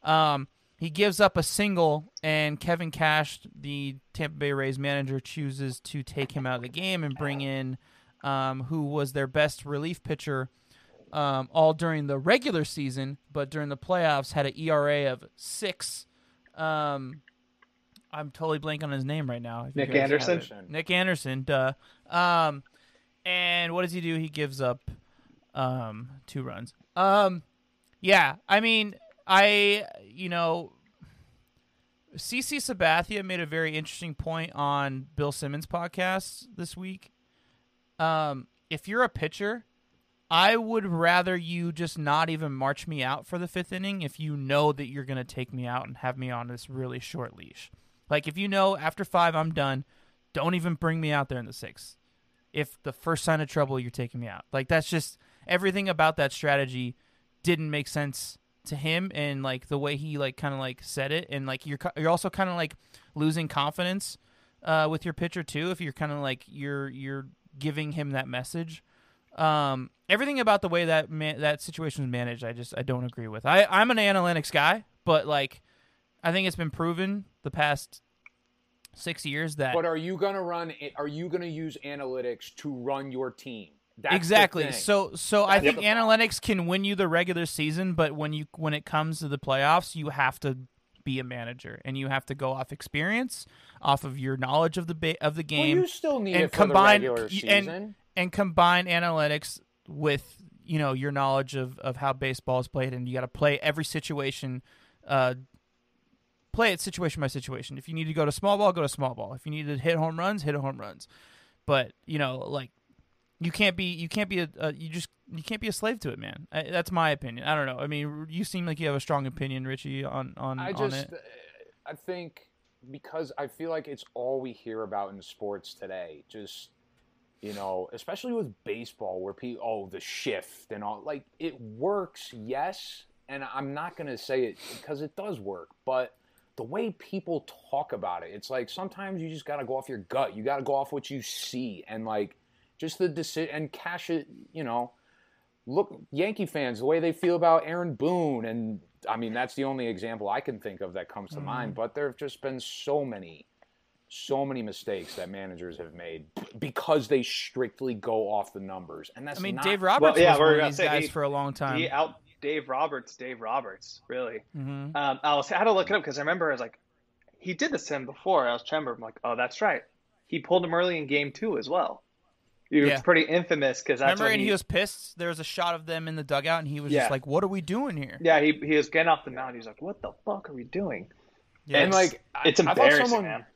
Um, he gives up a single, and Kevin Cash, the Tampa Bay Rays manager, chooses to take him out of the game and bring in um, who was their best relief pitcher um, all during the regular season, but during the playoffs had an ERA of six. Um, I'm totally blank on his name right now. Nick Anderson? Nick Anderson, duh. Um, and what does he do? He gives up um, two runs. Um, yeah, I mean, I you know, CC Sabathia made a very interesting point on Bill Simmons' podcast this week. Um, if you're a pitcher, I would rather you just not even march me out for the fifth inning if you know that you're going to take me out and have me on this really short leash. Like if you know after five I'm done, don't even bring me out there in the sixth. If the first sign of trouble, you're taking me out. Like that's just everything about that strategy didn't make sense to him and like the way he like kind of like said it and like you're you're also kind of like losing confidence uh, with your pitcher too if you're kind of like you're you're giving him that message. Um, everything about the way that man- that situation was managed, I just I don't agree with. I I'm an analytics guy, but like I think it's been proven the past six years that But are you gonna run? Are you gonna use analytics to run your team? That's exactly. So so I think analytics can win you the regular season, but when you when it comes to the playoffs, you have to be a manager and you have to go off experience, off of your knowledge of the ba- of the well, game. you still need and it for combine- the regular season. and- and combine analytics with you know your knowledge of, of how baseball is played and you got to play every situation uh, play it situation by situation if you need to go to small ball go to small ball if you need to hit home runs hit home runs but you know like you can't be you can't be a, a you just you can't be a slave to it man I, that's my opinion i don't know i mean you seem like you have a strong opinion richie on on, I on just, it uh, I think because I feel like it's all we hear about in sports today. Just you know, especially with baseball, where people oh the shift and all like it works, yes, and I'm not gonna say it because it does work, but the way people talk about it, it's like sometimes you just gotta go off your gut. You gotta go off what you see and like just the decision and cash it. You know, look Yankee fans the way they feel about Aaron Boone and I mean that's the only example I can think of that comes to mind but there have just been so many so many mistakes that managers have made because they strictly go off the numbers and that's i mean not, dave roberts yeah, was we're one of gonna these say guys he- for a long time He out Dave Roberts, Dave Roberts, really. hmm Um, I was I had to look it up because I remember I was like, he did this to him before. I was trying to remember, I'm like, oh, that's right. He pulled him early in game two as well. He was yeah. pretty infamous because I remember, and he, he, was pissed. There was a shot of them in the dugout, and he was yeah. just like, "What are we doing here?" Yeah, he he was getting off the mound. He's like, "What the fuck are we doing?" Yeah, and like it's I, embarrassing, I someone, man.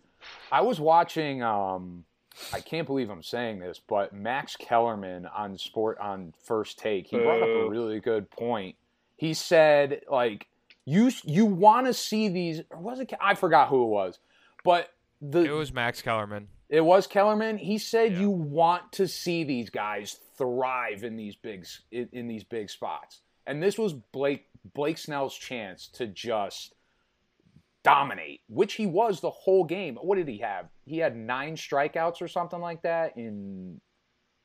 I was watching. um I can't believe I'm saying this, but Max Kellerman on sport on first take, he brought up a really good point. He said, like, you you want to see these, or was it? I forgot who it was, but the it was Max Kellerman. It was Kellerman. He said yeah. you want to see these guys thrive in these big in, in these big spots, and this was Blake Blake Snell's chance to just dominate, which he was the whole game. What did he have? He had nine strikeouts or something like that in.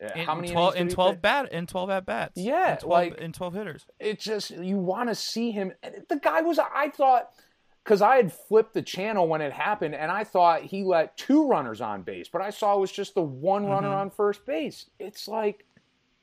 Uh, in how many 12 in 12 bat in 12 at bats yeah in 12, like in 12 hitters it's just you want to see him the guy was i thought because I had flipped the channel when it happened, and I thought he let two runners on base, but I saw it was just the one runner mm-hmm. on first base. It's like,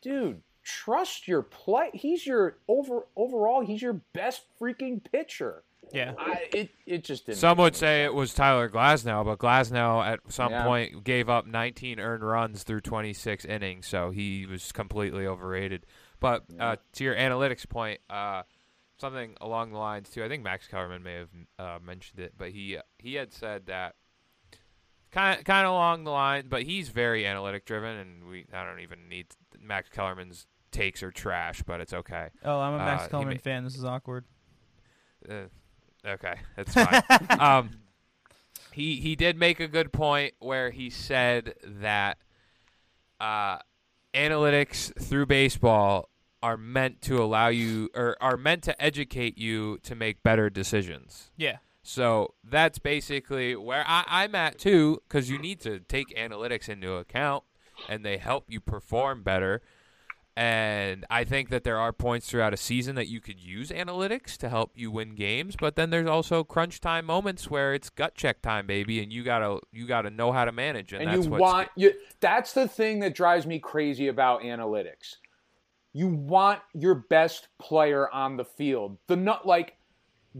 dude, trust your play. He's your over overall. He's your best freaking pitcher. Yeah, I, it it just didn't. Some would say it was Tyler Glasnow, but Glasnow at some yeah. point gave up 19 earned runs through 26 innings, so he was completely overrated. But uh, to your analytics point. Uh, something along the lines too. I think Max Kellerman may have uh, mentioned it, but he he had said that kind of kind of along the line. But he's very analytic driven, and we I don't even need Max Kellerman's takes are trash, but it's okay. Oh, I'm a Max uh, Kellerman may, fan. This is awkward. Uh, okay, that's fine. um, he he did make a good point where he said that uh, analytics through baseball are meant to allow you or are meant to educate you to make better decisions. Yeah. So that's basically where I, am at too, because you need to take analytics into account and they help you perform better. And I think that there are points throughout a season that you could use analytics to help you win games, but then there's also crunch time moments where it's gut check time, baby, and you gotta you gotta know how to manage. And, and you want you. That's the thing that drives me crazy about analytics you want your best player on the field. The not like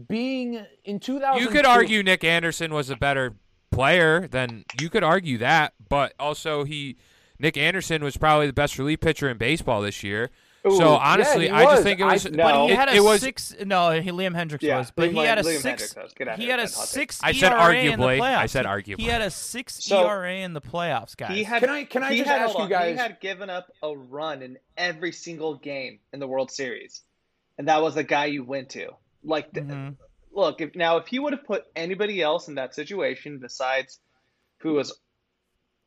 being in 2000 You could argue Nick Anderson was a better player than you could argue that, but also he Nick Anderson was probably the best relief pitcher in baseball this year. Ooh, so honestly, yeah, I just think it was. I, no. But he had a it, was, six. No, he, Liam Hendriks yeah, was, but Liam, he had a Liam six. He had a six. I said arguably. I said arguably. He had a six so, ERA in the playoffs, guys. He had, can I can I just had, ask you guys? He had given up a run in every single game in the World Series, and that was the guy you went to. Like, mm-hmm. look, if now if he would have put anybody else in that situation besides who was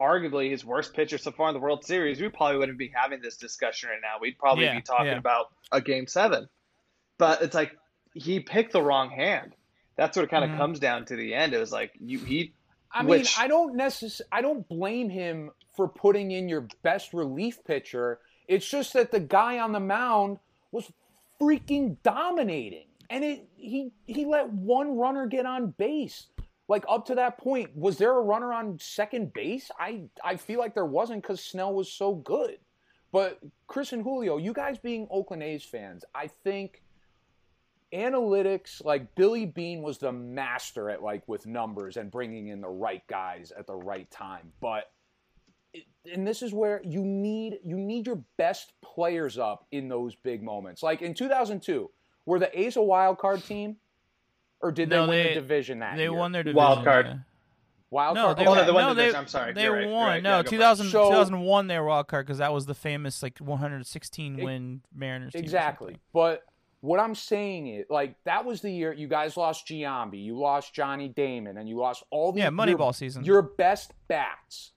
arguably his worst pitcher so far in the World Series, we probably wouldn't be having this discussion right now. We'd probably yeah, be talking yeah. about a game seven. But it's like he picked the wrong hand. That's what it kind of mm-hmm. comes down to the end. It was like you he I which, mean, I don't necessarily I don't blame him for putting in your best relief pitcher. It's just that the guy on the mound was freaking dominating. And it he he let one runner get on base like up to that point, was there a runner on second base? I I feel like there wasn't because Snell was so good. But Chris and Julio, you guys being Oakland A's fans, I think analytics, like Billy Beane was the master at like with numbers and bringing in the right guys at the right time. But and this is where you need you need your best players up in those big moments. Like in 2002, were the A's a wild card team? Or did no, they win they, the division that they year? won their division. Wild card. Yeah. Wild no, card. They, oh, no, they won no, they, I'm sorry. They right, won. Right. No, yeah, 2000, so, 2001 they were wild card because that was the famous like 116 it, win Mariners. Exactly. But what I'm saying is, like, that was the year you guys lost Giambi, you lost Johnny Damon, and you lost all the yeah Moneyball season. Your best bats.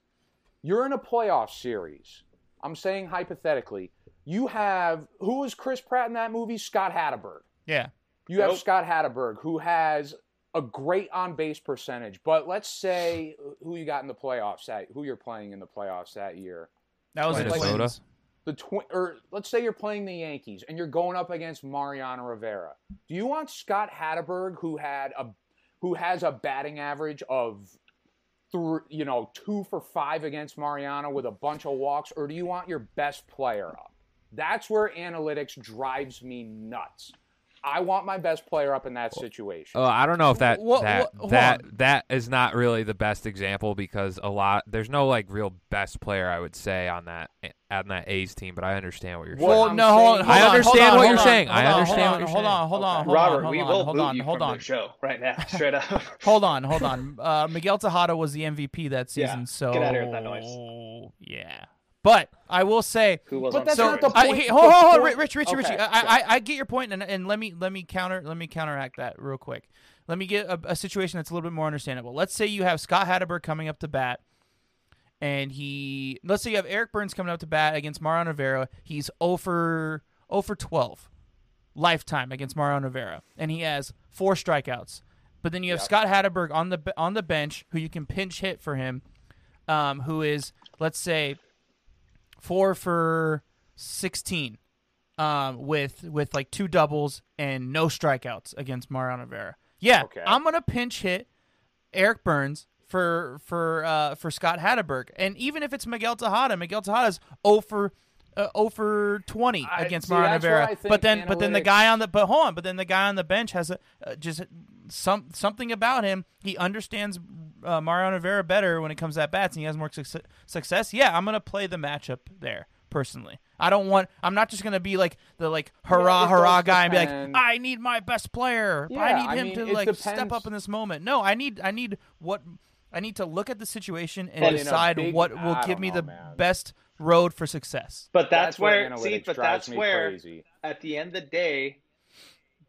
You're in a playoff series. I'm saying hypothetically, you have who was Chris Pratt in that movie? Scott Hatteberg. Yeah. You have nope. Scott Hatteberg, who has a great on base percentage. But let's say who you got in the playoffs that who you're playing in the playoffs that year. That was Minnesota. Like the twi- or let's say you're playing the Yankees and you're going up against Mariano Rivera. Do you want Scott Hatteberg who had a who has a batting average of through you know two for five against Mariano with a bunch of walks, or do you want your best player up? That's where analytics drives me nuts. I want my best player up in that situation. Oh, I don't know if that Wha- that wha- hold that on. that is not really the best example because a lot there's no like real best player I would say on that on that A's team, but I understand what you're What saying. Well, I'm no, hold on, saying- hold I on, understand hold on, what you're on, saying. hold I on, understand hold what on, you're hold saying. on, hold on, Okay. hold Robert, on, hold we on, will hold boot on, you hold from on. the show right now, straight up. Hold on, hold on. Uh, Miguel Tejada was the MVP that Yeah, season, so get outta here with that noise. Yeah, but I will say, Who was But on that's so not the I, hey, hold, hold, hold, the Rich, Rich, Rich. Okay, I, go. I, I get your point, and, and let me let me counter let me counteract that real quick. Let me get a, a situation that's a little bit more understandable. Let's say you have Scott Hatteberg coming up to bat, and he let's say you have Eric Byrnes coming up to bat against Mariano Rivera. He's 0 for 0 for 12 lifetime against Mariano Rivera, and he has four strikeouts. But then you have Yep. Scott Hatteberg on the on the bench, who you can pinch hit for him, um, who is let's say four for sixteen, um, with with like two doubles and no strikeouts against Mariano Rivera. Yeah, Okay. I'm gonna pinch hit Eric Byrnes for for uh, for Scott Hatteberg, and even if it's Miguel Tejada, Miguel Tejada's 0 for uh, 0 for 20 I- against see, Mariano Rivera. But then but then the guy on the but hold on, but then the guy on the bench has a uh, just some something about him. He understands uh, Mariano Rivera better when it comes at bats, and he has more success. success. Yeah, I'm gonna play the matchup there personally. I don't want. I'm not just gonna be like the like hurrah Yeah, hurrah does guy and be like. I need my best player. I Yeah, need I him mean, to it like step up in this moment. No, I need I need what I need to look at the situation and But decide big- what will I give me know, the man. best road for success. But that's, where, where, see, analytics but drives that's me where crazy. at the end of the day,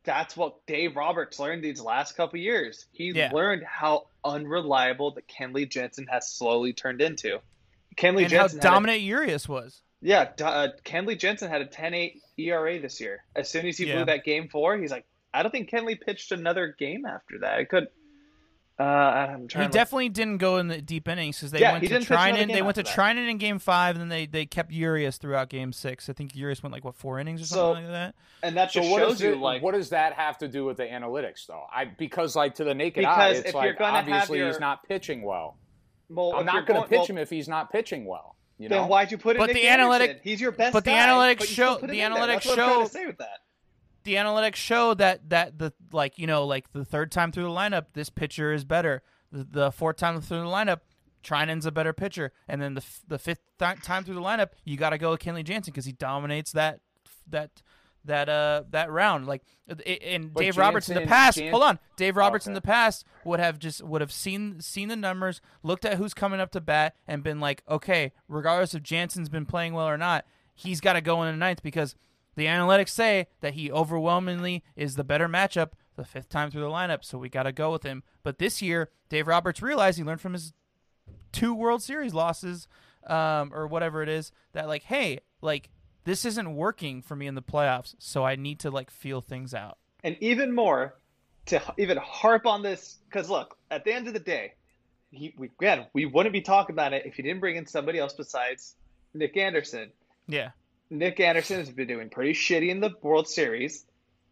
that's what Dave Roberts learned these last couple years. He Yeah. learned how unreliable that Kenley Jansen has slowly turned into. Kenley and how Jansen a- dominant Urias was. yeah, uh, Kenley Jansen had a 10-8 ERA this year. As soon as he Yeah. blew that game four, he's like, I don't think Kenley pitched another game after that. It could. Uh, I'm He trying. to look- definitely didn't go in the deep innings because they Yeah, went to didn't pitch another Treinen. They went to after that. Treinen in Game Five, and then they they kept Urias throughout Game Six. I think Urias went like what four innings or So- something like that. and that So what shows does you it- like what does that have to do with the analytics though? I because like to the naked eye, it's if you're like gonna have obviously your- he's not pitching well. well, I'm not going to pitch well, him if he's not pitching well. You Then know, why'd you put in But Nick the Anderson? analytic- He's your best but the guy, analytics but show- the analytics That's what I'm trying show- to say with that. The analytics show that that the like you know like the third time through the lineup this pitcher is better. The, the fourth time through the lineup Treinen's a better pitcher. And then the f- the fifth th- time through the lineup you got to go with Kenley Jansen because he dominates that that that uh that round. Like and Dave Roberts in the past hold on. Dave Roberts in the past would have just would have seen seen the numbers looked at who's coming up to bat and been like okay regardless if Jansen's been playing well or not he's got to go in the ninth because the analytics say that he overwhelmingly is the better matchup the fifth time through the lineup, so we got to go with him. But this year, Dave Roberts realized he learned from his two World Series losses, um, or whatever it is, that like, hey, like this isn't working for me in the playoffs, so I need to like feel things out. And even more, to even harp on this, because look, at the end of the day, he, we, again, we wouldn't be talking about it if you didn't bring in somebody else besides Nick Anderson. Yeah, Nick Anderson has been doing pretty shitty in the World Series.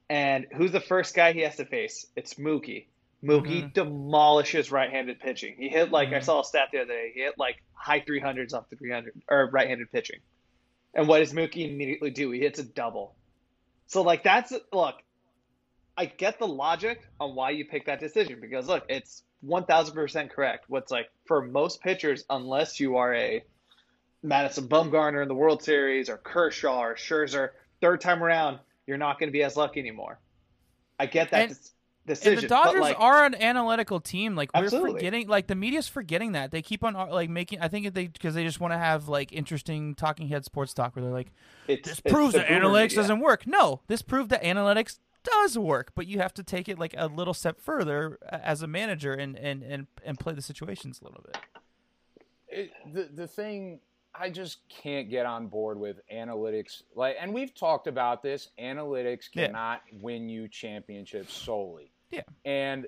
And who's the first guy he has to face? It's Mookie. Mookie demolishes right-handed pitching. He hit like I Mhm. saw a stat the other day. He hit like high 300s off the 300 or right-handed pitching. And what does Mookie immediately do? He hits a double. So like that's look. I get the logic on why you pick that decision because look, it's 1000% correct. What's like for most pitchers, unless you are a Madison Bumgarner in the World Series or Kershaw or Scherzer, third time around, you're not going to be as lucky anymore. I get that And- des- decision. and the Dodgers like, are an analytical team. Like we're Absolutely. forgetting, like the media's forgetting that they keep on like making. I think they because they just want to have like interesting talking head sports talk where they're like, it's, this it's proves that analytics media. doesn't work. No, this proved that analytics does work, but you have to take it like a little step further uh, as a manager and and and, and play the situations a little bit. it, the the thing I just can't get on board with analytics. Like, and we've talked about this. Analytics Yeah. cannot win you championships solely. Yeah. And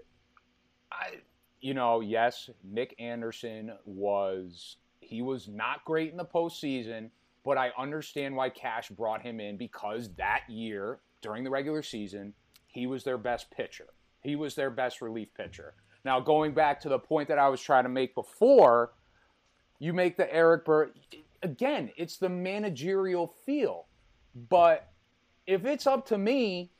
I, you know, yes, Nick Anderson was he was not great in the postseason, but I understand why Cash brought him in because that year during the regular season he was their best pitcher. He was their best relief pitcher. Now, going back to the point that I was trying to make before, you make the Eric Burr again. It's the managerial feel, but if it's up to me,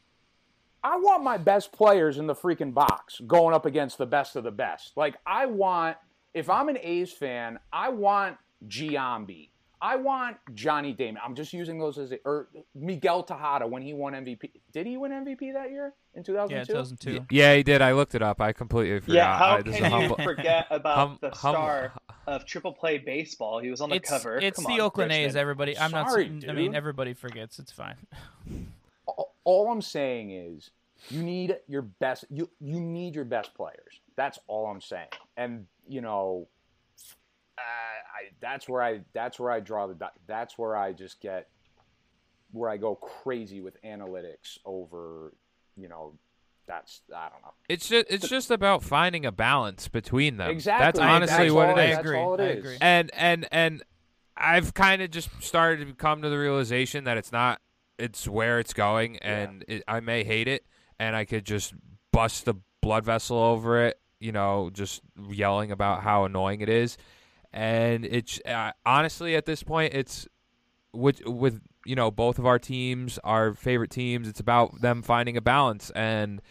I want my best players in the freaking box going up against the best of the best. Like I want if I'm an A's fan, I want Giambi. I want Johnny Damon. I'm just using those as a, or Miguel Tejada when he won MVP. Did he win MVP that year in 2002? Yeah, 2002. Yeah, he did. I looked it up. I completely forgot. Yeah, how I, can you humble, forget about hum, the hum, star of Triple Play Baseball? He was on the It's, cover. it's Come the on, Oakland A's, everybody. I'm Sorry, not. I mean, everybody forgets. It's fine. all, all I'm saying is you need your best you you need your best players. That's all I'm saying. And you know, uh, I that's where I that's where I draw the dot- that's where I just get where I go crazy with analytics over you know that's I don't know It's just it's just about finding a balance between them. exactly. That's honestly That's what all it I is. That's agree. all it I agree. And and and I've kind of just started to come to the realization that it's not it's where it's going and it, I may hate it and I could just bust the blood vessel over it, you know, just yelling about how annoying it is. And it's uh, honestly at this point it's with with you know both of our teams, our favorite teams, it's about them finding a balance and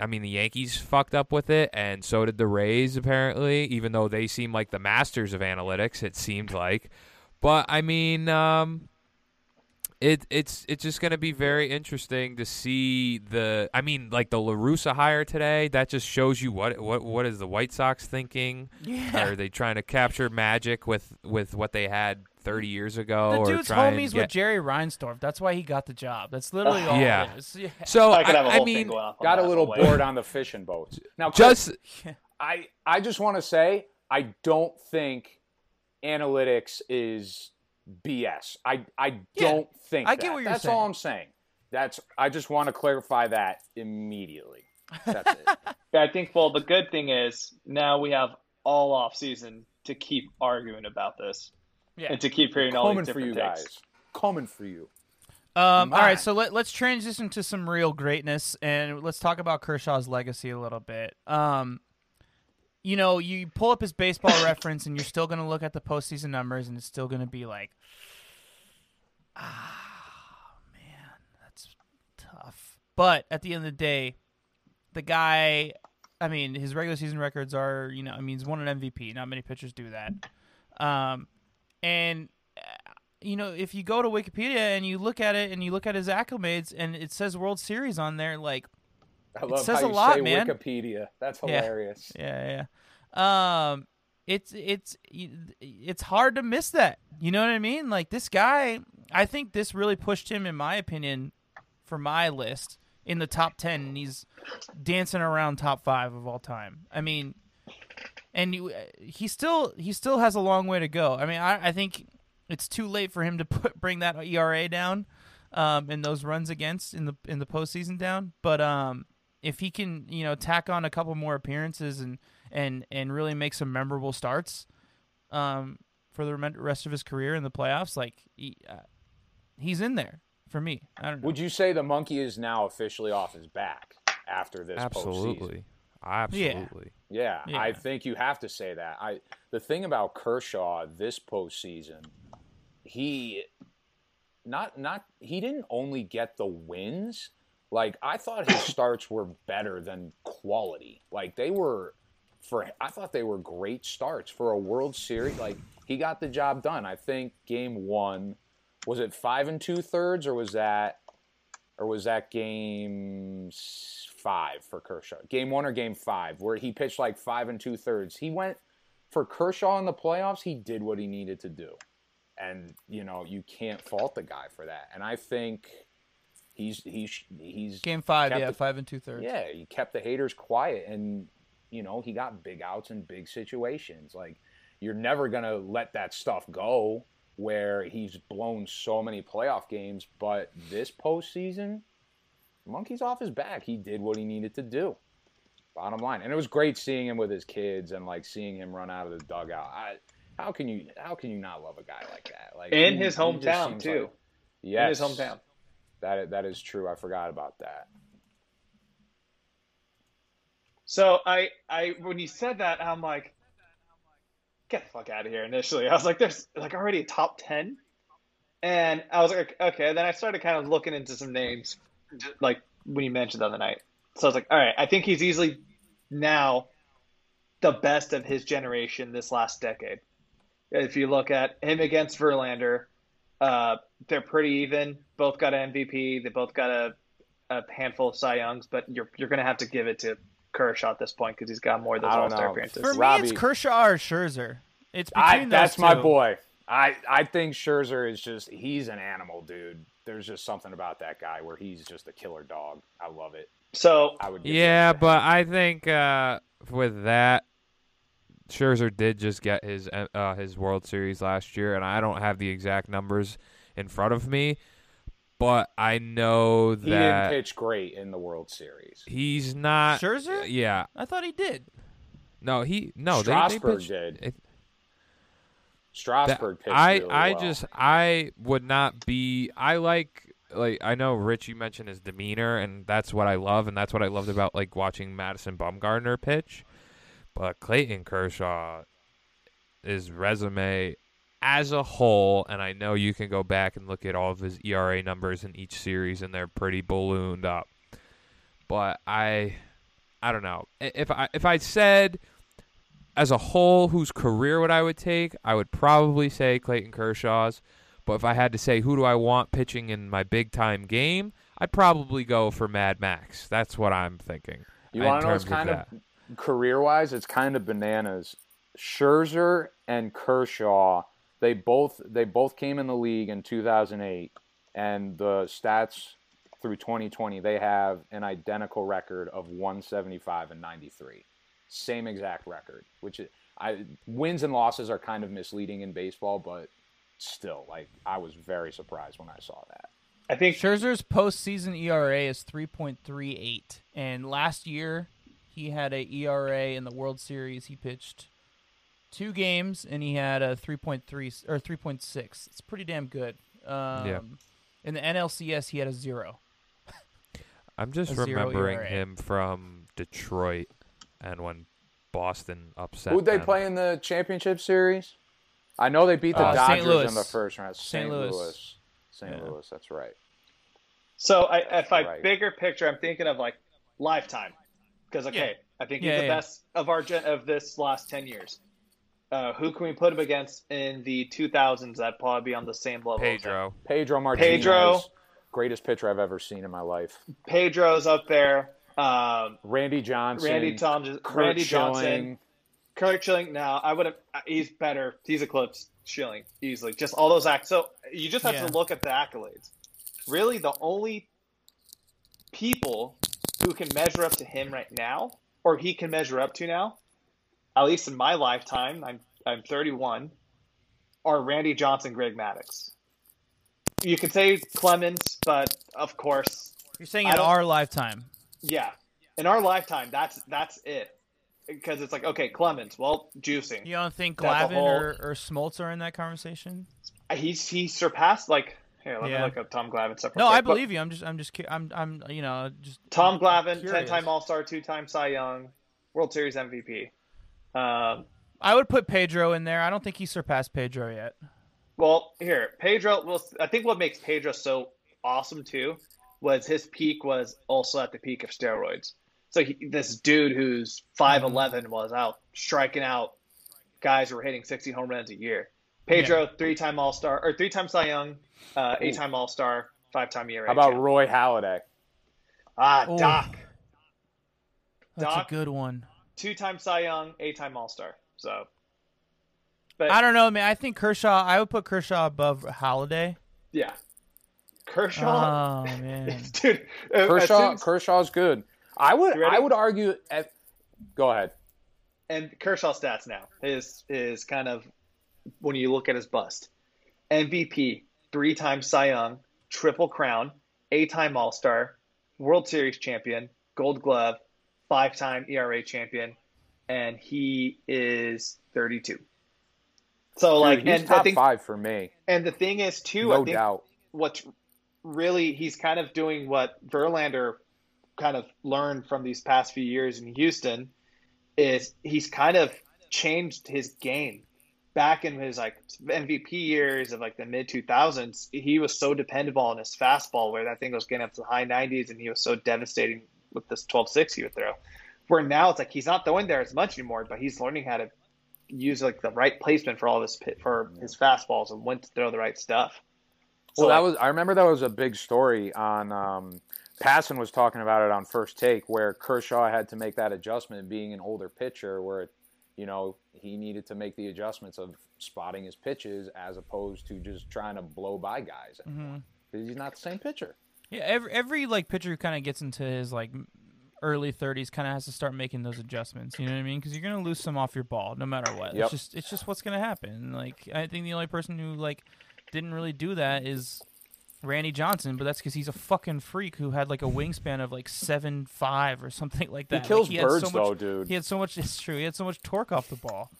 I mean, the Yankees fucked up with it, and so did the Rays, apparently, even though they seem like the masters of analytics, it seemed like. But, I mean, um, it, it's it's just going to be very interesting to see the. I mean, like the La Russa hire today, that just shows you what what what is the White Sox thinking? Yeah. Are they trying to capture magic with, with what they had 30 mm. years ago? The or dude's try and homies get- with Jerry Reinsdorf. That's why he got the job. That's literally all Yeah. it is. Yeah. So, I could have a I, whole I mean, going off on Got a little bored on the fishing boats. Now, Chris, just. I I just want to say I don't think analytics is BS. I I Yeah, don't think I get that. what you're That's saying. all I'm saying. That's I just want to clarify that immediately. That's it. Yeah, I think. Well, the good thing is now we have all off season to keep arguing about this Yeah. and to keep hearing all Coming these for you different takes. guys. Coming for you. Um, all My. right, so let, let's transition to some real greatness and let's talk about Kershaw's legacy a little bit. Um, you know, you pull up his baseball reference and you're still going to look at the postseason numbers and it's still going to be like, ah, man, that's tough. But at the end of the day, the guy, I mean, his regular season records are, you know, I mean, he's won an MVP. Not many pitchers do that. Um, and uh, you know, if you go to Wikipedia and you look at it and you look at his acclimates and it says World Series on there, like, I love says how a you lot, say man. Wikipedia. That's Yeah. hilarious. yeah, yeah. Um, it's it's it's hard to miss that. You know what I mean? Like this guy, I think this really pushed him, in my opinion, for my list in the top ten, and he's dancing around top five of all time. I mean, and you, he still he still has a long way to go. I mean, I, I think it's too late for him to put bring that ERA down, um, and those runs against in the in the postseason down. But um, if he can, you know, tack on a couple more appearances and and and really make some memorable starts, um, for the rest of his career in the playoffs, like he, uh, he's in there for me. I don't know. Would you say the monkey is now officially off his back after this postseason? Absolutely. Absolutely. Yeah, Yeah. I think you have to say that. I the thing about Kershaw this postseason, he not not he didn't only get the wins. Like I thought his starts were better than quality. Like they were for I thought they were great starts for a World Series. Like he got the job done. I think game one was it five and two thirds or was that or was that game s- five for Kershaw? Game one or game five, where he pitched like five and two thirds. He went for Kershaw in the playoffs. He did what he needed to do, and you know you can't fault the guy for that. And I think he's he's he's Game five, yeah, the- five and two thirds. yeah, he kept the haters quiet, and you know he got big outs in big situations. Like you're never gonna let that stuff go where he's blown so many playoff games. But this postseason, monkey's off his back. He did what he needed to do. Bottom line, and it was great seeing him with his kids and like seeing him run out of the dugout. I, how can you how can you not love a guy like that? Like In he- his hometown, too. like- yes, In his hometown. That that is true. I forgot about that. So I, I when you said that, I'm like, get the fuck out of here. Initially, I was like, there's like already a top ten, and I was like, okay. Then I started kind of looking into some names, like when you mentioned the other night. So I was like, all right, I think he's easily now the best of his generation this last decade. If you look at him against Verlander, uh, they're pretty even. Both got an MVP. They both got a, a handful of Cy Youngs, but you're you're going to have to give it to Kershaw at this point because he's got more of those All Star appearances. For me, Robbie, it's Kershaw or Scherzer. It's between I, That's two. my boy. I I think Scherzer is just he's an animal, dude. There's just something about that guy where he's just a killer dog. I love it. So I would. Yeah, but I think uh, with that, Scherzer did just get his uh, his World Series last year, and I don't have the exact numbers in front of me, but I know that he didn't pitch great in the World Series. He's not Scherzer. Yeah, I thought he did. No, he no. Strasburg they, they pitched, did. Strasburg pitched. I really I well. just I would not be. I like like I know Rich. You mentioned his demeanor, and that's what I love, and that's what I loved about like watching Madison Bumgarner pitch. But Clayton Kershaw, his resume as a whole, and I know you can go back and look at all of his ERA numbers in each series, and they're pretty ballooned up. But I, I don't know if I if I said as a whole whose career would I would take, I would probably say Clayton Kershaw's. But if I had to say who do I want pitching in my big time game, I'd probably go for Mad Max. That's what I'm thinking. You want to know what's kind of, of career wise? It's kind of bananas. Scherzer and Kershaw, they both they both came in the league in 2008, and the stats through 2020 they have an identical record of 175 and 93 same exact record, which is, I wins and losses are kind of misleading in baseball, but still, like I was very surprised when I saw that. I think Scherzer's postseason ERA is 3.38, and last year he had a ERA in the World Series. He pitched two games and he had a 3.3 or 3.6. It's pretty damn good. Um, yeah. In the NLCS, he had a zero. I'm just remembering him from Detroit and when Boston upset. Who'd they them. play in the championship series? I know they beat the uh, Dodgers in the first round. St. Louis. St. Yeah. Louis. That's right. So I, if I right. bigger picture, I'm thinking of like lifetime, because okay, yeah. I think he's yeah, the best of our gen- of this last ten years. Uh, who can we put him against in the 2000s? That probably be on the same level. Pedro. Pedro Martinez. Pedro. Greatest pitcher I've ever seen in my life. Pedro's up there. Um, Randy Johnson, Randy Thompson, Randy Johnson, Curt Schilling. Now I would have. He's better. He's eclipsed Schilling easily. Just all those acts. So you just have yeah. to look at the accolades. Really, the only people who can measure up to him right now, or he can measure up to now, at least in my lifetime, I'm I'm 31, are Randy Johnson, Greg Maddux. You can say Clemens, but of course, you're saying in our lifetime. Yeah, in our lifetime, that's that's it. Because it's like, okay, Clemens, well, juicing. You don't think Glavine whole... or, or Smoltz are in that conversation? He's he surpassed like here. Let yeah. me look up Tom Glavine stuff. No, quick. I believe but, you. I'm just I'm just I'm I'm you know just Tom Glavine, ten time All Star, two time Cy Young, World Series MVP. Um, I would put Pedro in there. I don't think he surpassed Pedro yet. Well, here Pedro. Well, I think what makes Pedro so awesome too was his peak was also at the peak of steroids. So he, this dude who's 5'11 was out striking out guys who were hitting 60 home runs a year. Pedro, yeah. three-time All-Star or three-time Cy Young, uh, eight-time All-Star, five-time year. How about. Roy Halladay? Ah, Ooh. Doc. That's Doc, a good one. Two-time Cy Young, eight-time All-Star. So, but I don't know, man. I think Kershaw. I would put Kershaw above Halladay. Yeah, Kershaw. Oh man, dude. Uh, Kershaw. As Kershaw's good. I would. I would argue. At, go ahead. And Kershaw stats now is is kind of when you look at his bust. MVP, three time Cy Young, triple crown, eight time All Star, World Series champion, Gold Glove, five time ERA champion, and he is 32. So like, Dude, and top I think, five for me. And the thing is, too, no I think doubt. what's really he's kind of doing what Verlander kind of learned from these past few years in Houston is he's kind of changed his game back in his like MVP years of like the mid 2000s, he was so dependable on his fastball where that thing was getting up to the high 90s and he was so devastating with this 12-6 he would throw. Where now it's like he's not throwing there as much anymore, but he's learning how to use like the right placement for all of his for his fastballs and when to throw the right stuff. So, well, that was I remember that was a big story on um, Passan was talking about it on first take where Kershaw had to make that adjustment being an older pitcher where you know he needed to make the adjustments of spotting his pitches as opposed to just trying to blow by guys mm-hmm. he's not the same pitcher. Yeah, every every like pitcher who kind of gets into his like early 30s kind of has to start making those adjustments. You know what I mean? Because you're gonna lose some off your ball no matter what. Yep. It's just it's just what's gonna happen. Like I think the only person who like didn't really do that is Randy Johnson, but that's because he's a fucking freak who had like a wingspan of like seven five or something like that. He kills like, he birds so though, dude. He had so much. It's true. He had so much torque off the ball.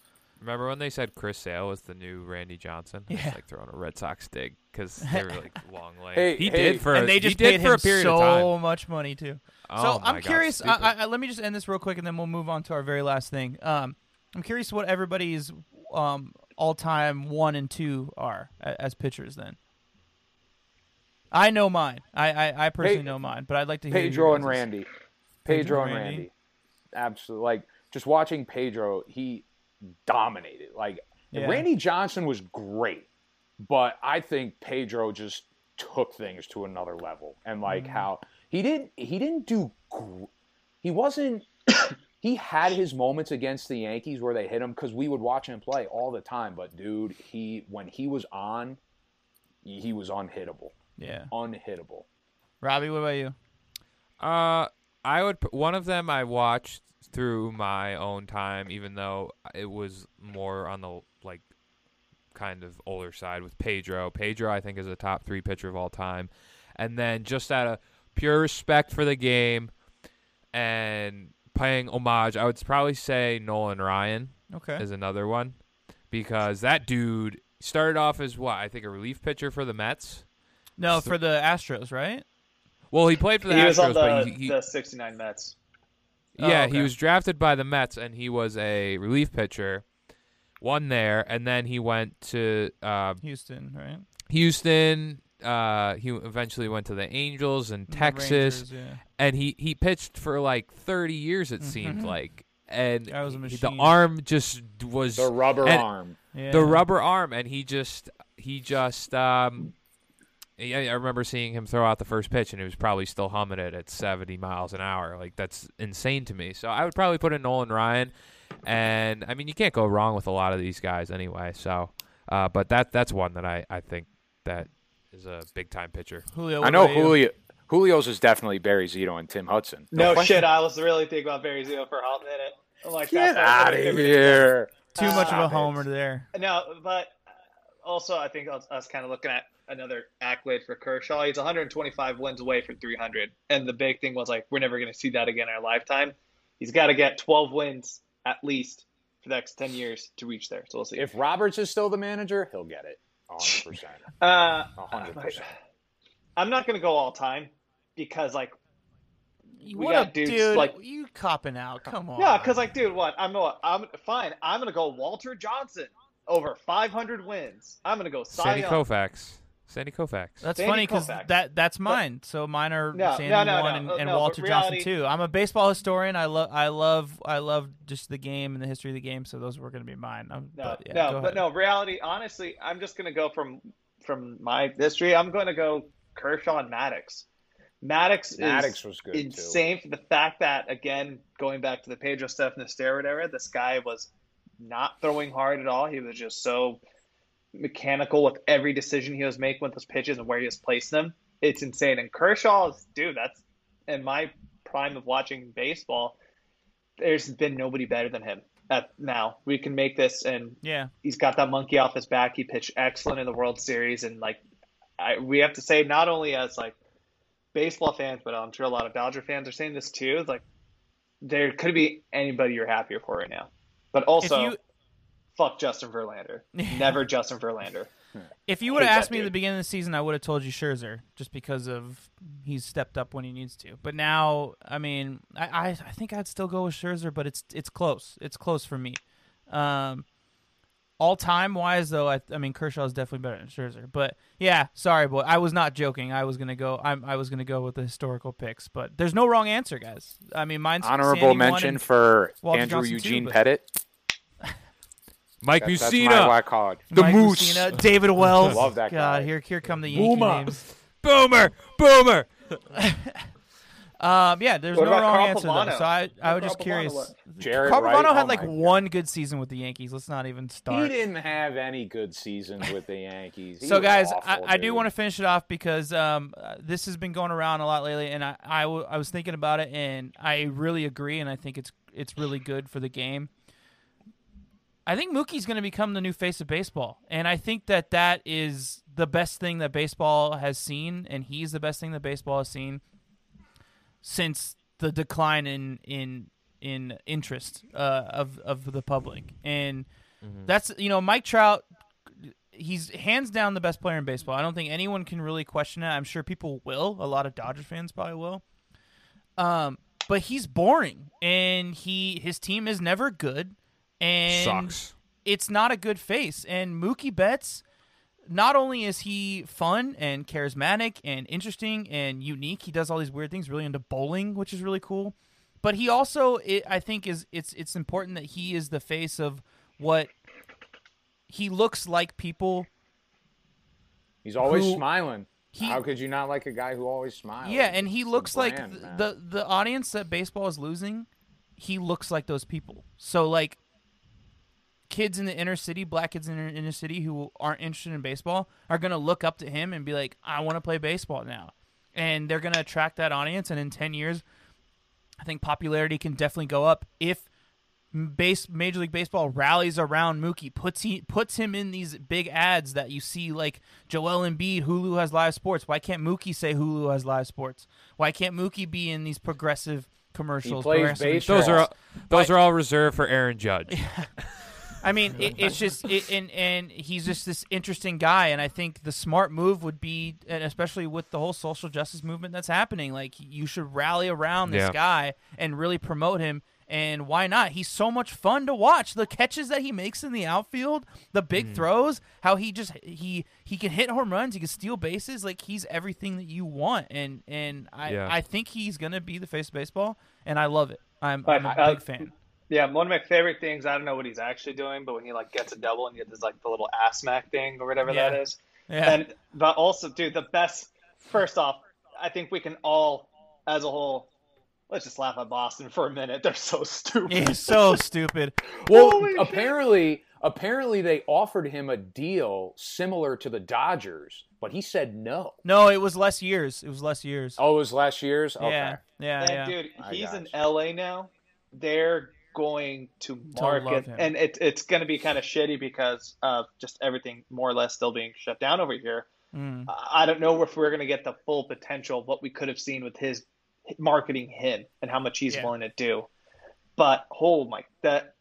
Remember when they said Chris Sale was the new Randy Johnson? Yeah, like throwing a Red Sox dig because they were like long legs. Hey, he hey, did for and they just did paid for him so time. much money too. Oh so my I'm God, curious. I. I, let me just end this real quick, and then we'll move on to our very last thing. Um, I'm curious what everybody's um, all-time one and two are as pitchers. Then I know mine. I I, I personally Pe- know mine, but I'd like to hear Pedro and guys's. Randy. Pedro, and Randy. Randy. Absolutely. Like just watching Pedro, he dominated. Like Yeah. Randy Johnson was great, but I think Pedro just took things to another level. And like Mm-hmm. how he didn't he didn't do gr- he wasn't he had his moments against the Yankees where they hit him because we would watch him play all the time. But dude, he when he was on, he was unhittable, Yeah, unhittable. Robbie, what about you? Uh, I would. One of them I watched through my own time, even though it was more on the like kind of older side with Pedro. Pedro, I think, is a top three pitcher of all time, and then just out of pure respect for the game and paying homage, I would probably say Nolan Ryan Okay. is another one because that dude started off as what I think a relief pitcher for the Mets. No, for the Astros, right? Well, he played for the he Astros, was on but the, he, he, the 69 Mets. Oh, Yeah, okay. he was drafted by the Mets, and he was a relief pitcher. One there, and then he went to uh, Houston, right? Houston. Uh, he eventually went to the Angels and Texas, Rangers, yeah. and he he pitched for like thirty years. It seemed Mhm. like, and was a the arm just was The rubber and- arm. Yeah. the rubber arm, and he just he just um. Yeah, I remember seeing him throw out the first pitch, and he was probably still humming it at 70 miles an hour. Like that's insane to me. So I would probably put in Nolan Ryan, and I mean you can't go wrong with a lot of these guys anyway. So, uh, but that that's one that I I think that is a big time pitcher. Julio. I know? Julio. Julio's is definitely Barry Zito and Tim Hudson. No question. shit, I was really thinking about Barry Zito for a hot minute. I'm like, Get that's out of here. Too much of a ah, homer there. No, but uh, also I think I was, I was kind of looking at another accolade for Kershaw. He's 125 wins away from 300, and the big thing was like we're never going to see that again in our lifetime. He's got to get 12 wins at least for the next 10 years to reach there. So we'll see. If Roberts is still the manager, he'll get it. 100%. uh, 100%. I'm not going to go all time because like We what got a dudes dude! like- you copping out? Come on. yeah, because like dude, what I'm what I'm fine. I'm going to go Walter Johnson over 500 wins. I'm going to go Cy Sandy Young. Koufax. Sandy Koufax. That's Sandy funny because that that's mine. So mine are No, Sandy no, no, one no, and, and no, Walter reality- Johnson too. I'm a baseball historian. I love I love I love just the game and the history of the game. So those were going to be mine. Um, No, but yeah, no, but no. Reality, honestly, I'm just gonna go from from my history. I'm going to go Kershaw and Maddux. Maddux, Maddux is was good, too. insane for the fact that again, going back to the Pedro stuff in the steroid era, this guy was not throwing hard at all. He was just so mechanical with every decision he was making with his pitches and where he was placing them. It's insane. And Kershaw is, dude, that's in my prime of watching baseball. There's been nobody better than him. At now, we can make this, and yeah, he's got that monkey off his back. He pitched excellent in the World Series, and like, I, we have to say, not only as like baseball fans, but I'm sure a lot of Dodger fans are saying this too. It's like there could be anybody you're happier for right now, but also you- fuck Justin Verlander. Never Justin Verlander. if you would have asked me at the beginning of the season, I would have told you Scherzer just because of he's stepped up when he needs to. But now, I mean, I I, I think I'd still go with Scherzer, but it's it's close. It's close for me. Um, all time wise, though, I, I mean Kershaw is definitely better than Scherzer. But yeah, sorry, boy, I was not joking. I was gonna go. I'm, I was gonna go with the historical picks, but there's no wrong answer, guys. I mean, mine's honorable Sandy mention for Walter Andrew Johnson Eugene too, but- Pettitte. Mike That- that's Mussina. my card. The Mike Moose. Mussina, David Wells. Love that God, guy. here here come the Yankee Boomer. names. Boomer. Boomer. Um, yeah, there's What no wrong Carl answer though. So I, I was What just Carl curious. Pavano? Jaret Carl Wright, Pavano oh had like my God. one good season with the Yankees. Let's not even start. He didn't have any good seasons with the Yankees. He So, guys, awful, I, I do want to finish it off because um, uh, this has been going around a lot lately, and I, I, w- I was thinking about it, and I really agree, and I think it's it's really good for the game. I think Mookie's going to become the new face of baseball, and I think that that is the best thing that baseball has seen, and he's the best thing that baseball has seen since the decline in in in interest uh, of of the public, and that's you know Mike Trout. He's hands down the best player in baseball. I don't think anyone can really question it. I'm sure people will. A lot of Dodgers fans probably will. Um, but he's boring, and he his team is never good, and Sucks. it's not a good face. And Mookie Betts, not only is he fun and charismatic and interesting and unique, he does all these weird things. Really into bowling, which is really cool. But he also, it, I think, is it's it's important that he is the face of what he looks like. People, He's always who- smiling. he- How could you not like a guy who always smiles? yeah, and he looks like brand, th- man. the the audience that baseball is losing. He looks like those people. So like kids in the inner city, black kids in the inner city who aren't interested in baseball are going to look up to him and be like, "I want to play baseball now." And they're going to attract that audience and in 10 years I think popularity can definitely go up if base Major League Baseball rallies around Mookie, puts he puts him in these big ads that you see like Joel Embiid, Hulu has live sports. Why can't Mookie say Hulu has live sports? Why can't Mookie be in these progressive commercials? He plays progressive. Those are all, those Why- are all reserved for Aaron Judge. I mean, it, it's just, it, and and he's just this interesting guy, and I think the smart move would be, and especially with the whole social justice movement that's happening, like you should rally around this Yeah. guy and really promote him. And why not? He's so much fun to watch. The catches that he makes in the outfield, the big Mm-hmm. throws, how he just he he can hit home runs, he can steal bases. Like he's everything that you want. And and I Yeah. I think he's gonna be the face of baseball, and I love it. I'm, But, I'm a uh, big fan. Yeah, one of my favorite things. I don't know what he's actually doing, but when he like gets a double and he does like the little ass smack thing or whatever Yeah. that is. Yeah. And but also, dude, the best. First off, I think we can all, as a whole, let's just laugh at Boston for a minute. They're so stupid. He's so stupid. Well, Holy shit. apparently, apparently they offered him a deal similar to the Dodgers, but he said no. No, it was less years. It was less years. Oh, it was last year's. Okay. Yeah, yeah, And yeah. dude, he's in you. LA now. They're going to market, him. and it, it's going to be kind of shitty because of just everything more or less still being shut down over here. Mm. I don't know if we're going to get the full potential of what we could have seen with his marketing him and how much he's Yeah. willing to do. But oh my, that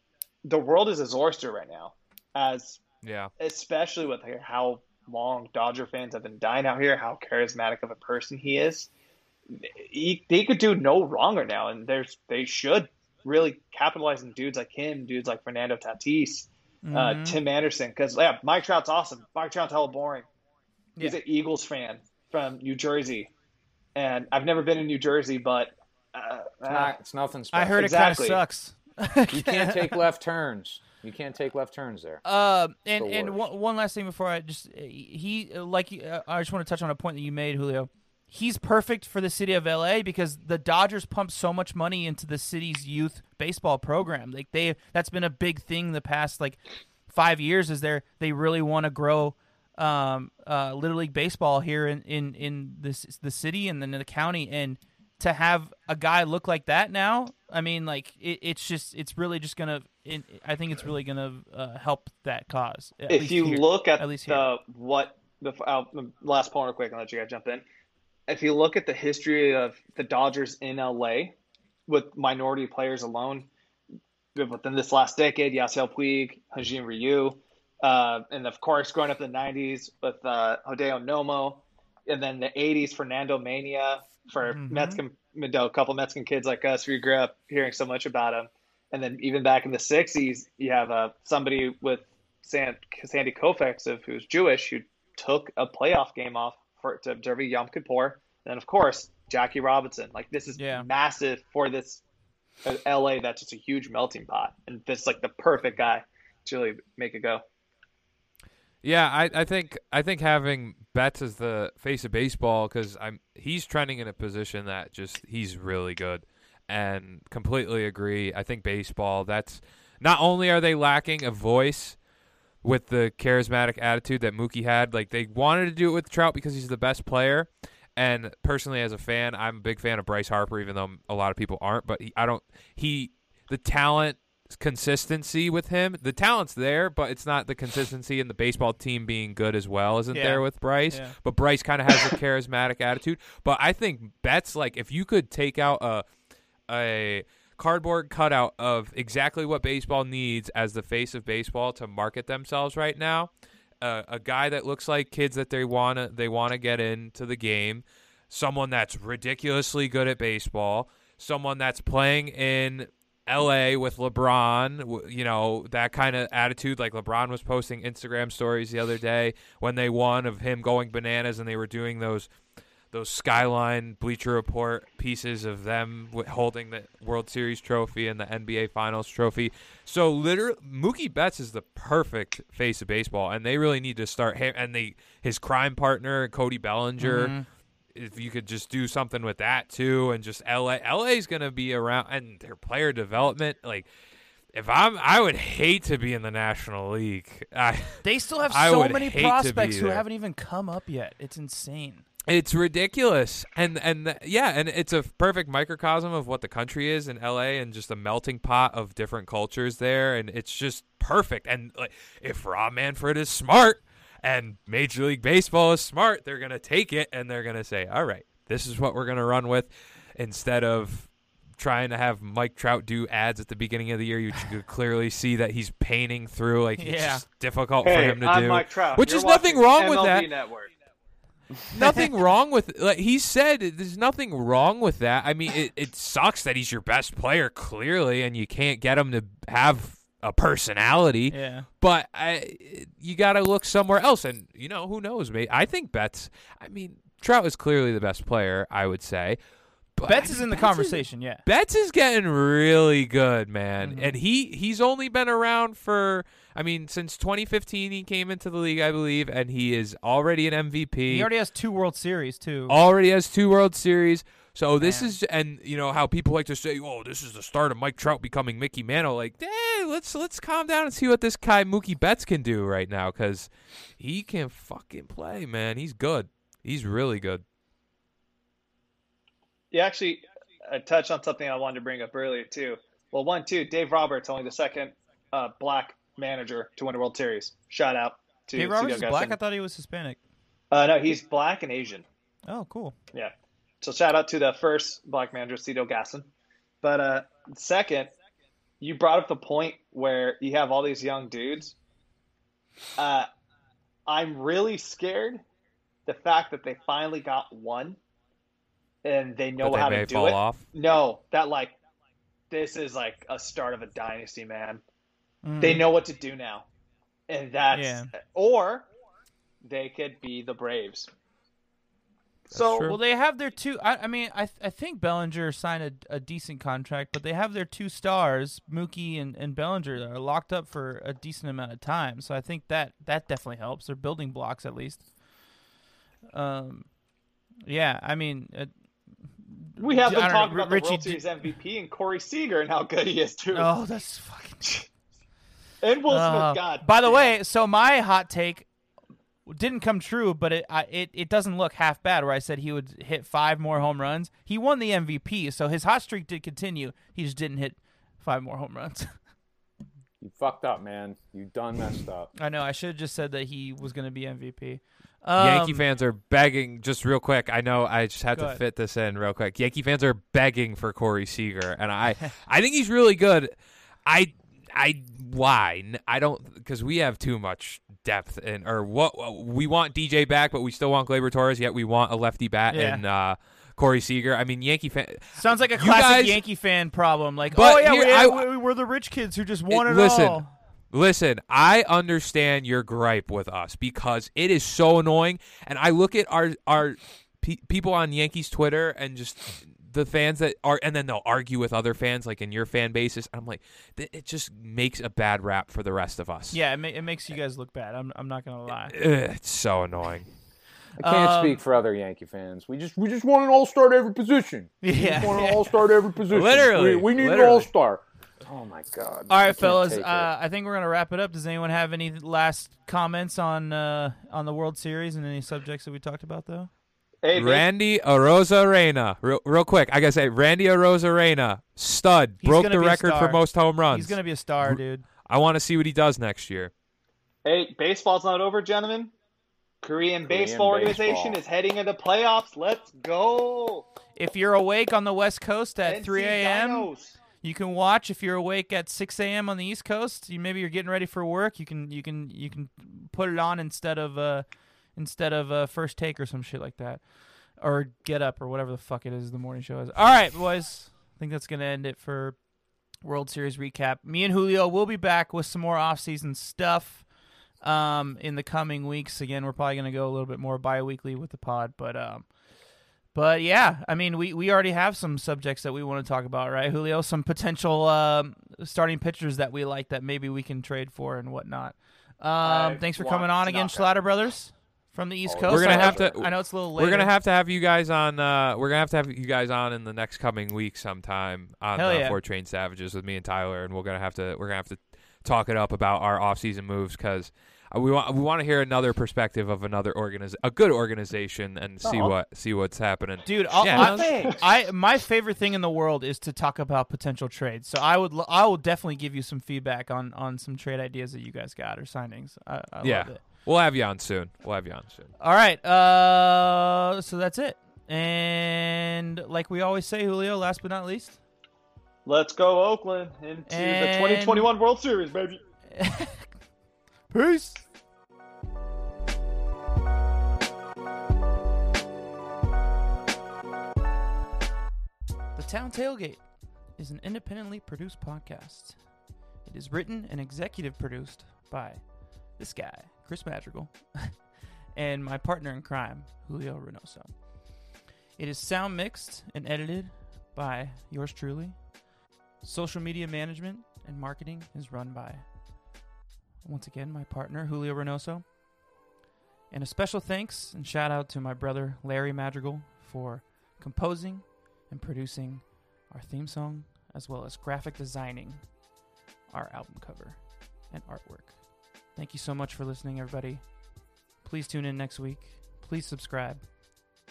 the world is his oyster right now, as Yeah. especially with how long Dodger fans have been dying out here, how charismatic of a person he is. He, they could do no wrong right now, and there's they should really capitalizing dudes like him, dudes like Fernando Tatis, uh, Mhm. Tim Anderson. Because yeah, Mike Trout's awesome. Mike Trout's hella boring. He's an Eagles fan from New Jersey, and I've never been in New Jersey, but uh, It's, not, it's nothing special. I heard Exactly. it kind of sucks. you can't take left turns. You can't take left turns there. Um, and the and one, one last thing before I just he like uh, I just want to touch on a point that you made, Julio. He's perfect for the city of LA because the Dodgers pump so much money into the city's youth baseball program. Like they that's been a big thing the past like five years is they they really want to grow um uh little league baseball here in in in this the city and then in the county and to have a guy look like that now i mean like it, it's just it's really just gonna it, i think it's really gonna uh, help that cause if you here. look at, at least the what the uh, last point real quick and let you guys jump in. If you look at the history of the Dodgers in LA with minority players alone, within this last decade, Yasiel Puig, Hyun-Jin Ryu, uh, and of course, growing up in the '90s with uh, Hideo Nomo, and then the '80s, Fernando Mania for Mhm. Mexican, a couple Mexican kids like us who grew up hearing so much about him, and then even back in the '60s, you have uh, somebody with Sandy Koufax, who's Jewish, who took a playoff game off for to observe Yom Kippur. And of course, Jackie Robinson. Like this is yeah. massive for this uh, LA. That's just a huge melting pot, and this is like the perfect guy to really make it go. Yeah, I, I think I think having Betts as the face of baseball because I'm he's trending in a position that just he's really good, and completely agree. I think baseball that's not only are they lacking a voice with the charismatic attitude that Mookie had, like they wanted to do it with Trout because he's the best player. And personally, as a fan, I'm a big fan of Bryce Harper, even though a lot of people aren't. But he, I don't. He the talent consistency with him. The talent's there, but it's not the consistency in the baseball team being good as well isn't yeah. there with Bryce. Yeah. But Bryce kind of has a charismatic attitude. But I think Betts like if you could take out a a cardboard cutout of exactly what baseball needs as the face of baseball to market themselves right now. Uh, a guy that looks like kids that they want to they want to get into the game, someone that's ridiculously good at baseball, someone that's playing in LA with LeBron, you know, that kind of attitude. Like LeBron was posting Instagram stories the other day when they won of him going bananas and they were doing those those skyline Bleacher Report pieces of them holding the World Series trophy and the NBA Finals trophy. So literally, Mookie Betts is the perfect face of baseball, and they really need to start. And they his crime partner Cody Bellinger. Mm-hmm if you could just do something with that too, and just LA, LA is going to be around, and their player development, like. If I'm, I would hate to be in the National League. I, they still have so many prospects who haven't even come up yet. It's insane. It's ridiculous, and and yeah, and it's a perfect microcosm of what the country is in LA, and just a melting pot of different cultures there, and it's just perfect. And like, if Rob Manfred is smart, and Major League Baseball is smart. They're going to take it and they're going to say, all right, this is what we're going to run with instead of trying to have Mike Trout do ads at the beginning of the year. You could clearly see that he's painting through. Like, it's yeah. difficult hey, for him to I'm do. Mike Trout. Which You're is nothing wrong MLB with that. Network. nothing wrong with like he said there's nothing wrong with that i mean it, it sucks that he's your best player clearly and you can't get him to have a personality. Yeah. But I, you got to look somewhere else, and you know who knows? Mate, I think Betts. I mean, Trout is clearly the best player. I would say. But Betts is in the Betts conversation, is, yeah. Betts is getting really good, man, mm-hmm. and he he's only been around for. I mean, since 2015, he came into the league, I believe, and he is already an MVP. He already has two World Series, too. Already has two World Series. So this Man. is, and you know how people like to say, "Oh, this is the start of Mike Trout becoming Mickey Mantle." Like, hey, let's let's calm down and see what this guy Mookie Betts can do right now, because he can fucking play, man. He's good. He's really good. Yeah, actually, I touched on something I wanted to bring up earlier too. Well, one, two, Dave Roberts, only the second uh, black manager to win a World Series. Shout out to Dave Roberts is black. I thought he was Hispanic. Uh, no, he's black and Asian. Oh, cool. Yeah. So shout out to the first black manager, Cito Gaston. But uh, second, you brought up the point where you have all these young dudes. Uh, I'm really scared the fact that they finally got one and they know they how to do it. Off. No, that like this is like a start of a dynasty, man. Mm. They know what to do now. And that's yeah. or they could be the Braves so well, they have their two. I, I mean, I I think Bellinger signed a, a, decent contract, but they have their two stars, Mookie and, and Bellinger, that are locked up for a decent amount of time. So I think that that definitely helps. They're building blocks at least. Um, yeah, I mean. Uh, we have been talking about Richie the World Series MVP and Corey Seager and how good he is too. Oh, that's fucking. and Will uh, God. By the way, so my hot take didn't come true, but it I, it it doesn't look half bad. Where I said he would hit five more home runs, he won the MVP, so his hot streak did continue. He just didn't hit five more home runs. you fucked up, man. You done messed up. I know. I should have just said that he was going to be MVP. Um, Yankee fans are begging. Just real quick, I know I just have to ahead. fit this in real quick. Yankee fans are begging for Corey Seager, and I I think he's really good. I I why I don't because we have too much depth and or what we want DJ back, but we still want Gleyber Torres. Yet we want a lefty bat yeah. and uh, Corey Seager. I mean, Yankee fan sounds like a classic guys, Yankee fan problem. Like, oh yeah, here, we, I, we, are the rich kids who just want it, listen, all. Listen, I understand your gripe with us because it is so annoying, and I look at our our pe- people on Yankees Twitter and just the fans that are, and then they'll argue with other fans, like in your fan bases. I'm like, it just makes a bad rap for the rest of us. Yeah, it, ma- it makes you guys look bad. I'm I'm not gonna lie. It's so annoying. I can't Um, speak for other Yankee fans. We just we just want an all star at every position. We Yeah, just want an yeah. all star at every position. Literally, we, we need literally. an all star. Oh my god! All right, I fellas. Uh, I think we're gonna wrap it up. Does anyone have any last comments on uh, on the World Series and any subjects that we talked about though? Hey, Randy Arozarena, real, real quick, I gotta say, Randy Arozarena, stud, He's broke the record for most home runs. He's gonna be a star, dude. I want to see what he does next year. hey, baseball's not over, gentlemen. Korean, Korean Baseball Organization baseball. is heading into playoffs. Let's go. If you're awake on the West Coast at NC 3 a.m., you can watch. If you're awake at 6 a.m. on the East Coast, you maybe you're getting ready for work. You can you can you can put it on instead of uh instead of uh, first take or some shit like that, or get up or whatever the fuck it is the morning show is. All right, boys. I think that's gonna end it for World Series recap. Me and Julio will be back with some more off-season stuff um, in the coming weeks. Again, we're probably gonna go a little bit more bi-weekly with the pod, but um, but yeah, I mean, we, we already have some subjects that we want to talk about, right, Julio? Some potential um, starting pitchers that we like that maybe we can trade for and whatnot. Um, thanks for coming on again. Schlatter Brothers from the East Oh, Coast. We're gonna I know- have to- I know it's a little later. We're gonna have to have you guys on. Uh, we're gonna have to have you guys on in the next coming week sometime on Hell uh, yeah. Four Train Savages with me and Tyler, and we're gonna have to we're gonna have to talk it up about our off-season moves because we want we want to hear another perspective of another organiz a good organization and see Oh. what see what's happening. Dude, I'll, Yeah, I, no, I my favorite thing in the world is to talk about potential trades. So I would lo- I will definitely give you some feedback on on some trade ideas that you guys got or signings. I, I Yeah. love it. We'll have you on soon. We'll have you on soon. All right. Uh, so that's it. And like we always say, Julio. Last but not least. Let's go Oakland into the 2021 World Series, baby. Peace. The Town Tailgate is an independently produced podcast. It is written and executive produced by this guy, Chris Madrigal, and my partner in crime, Julio Reynoso. It is sound mixed and edited by yours truly. Social media management and marketing is run by once again my partner Julio Reynoso. And a special thanks and shout out to my brother Larry Madrigal for composing and producing our theme song as well as graphic designing our album cover and artwork. Thank you so much for listening everybody. Please tune in next week. Please subscribe.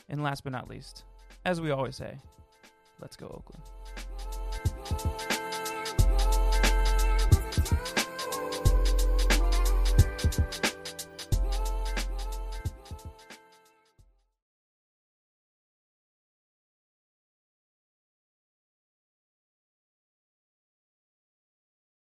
And last but not least, as we always say, let's go Oakland.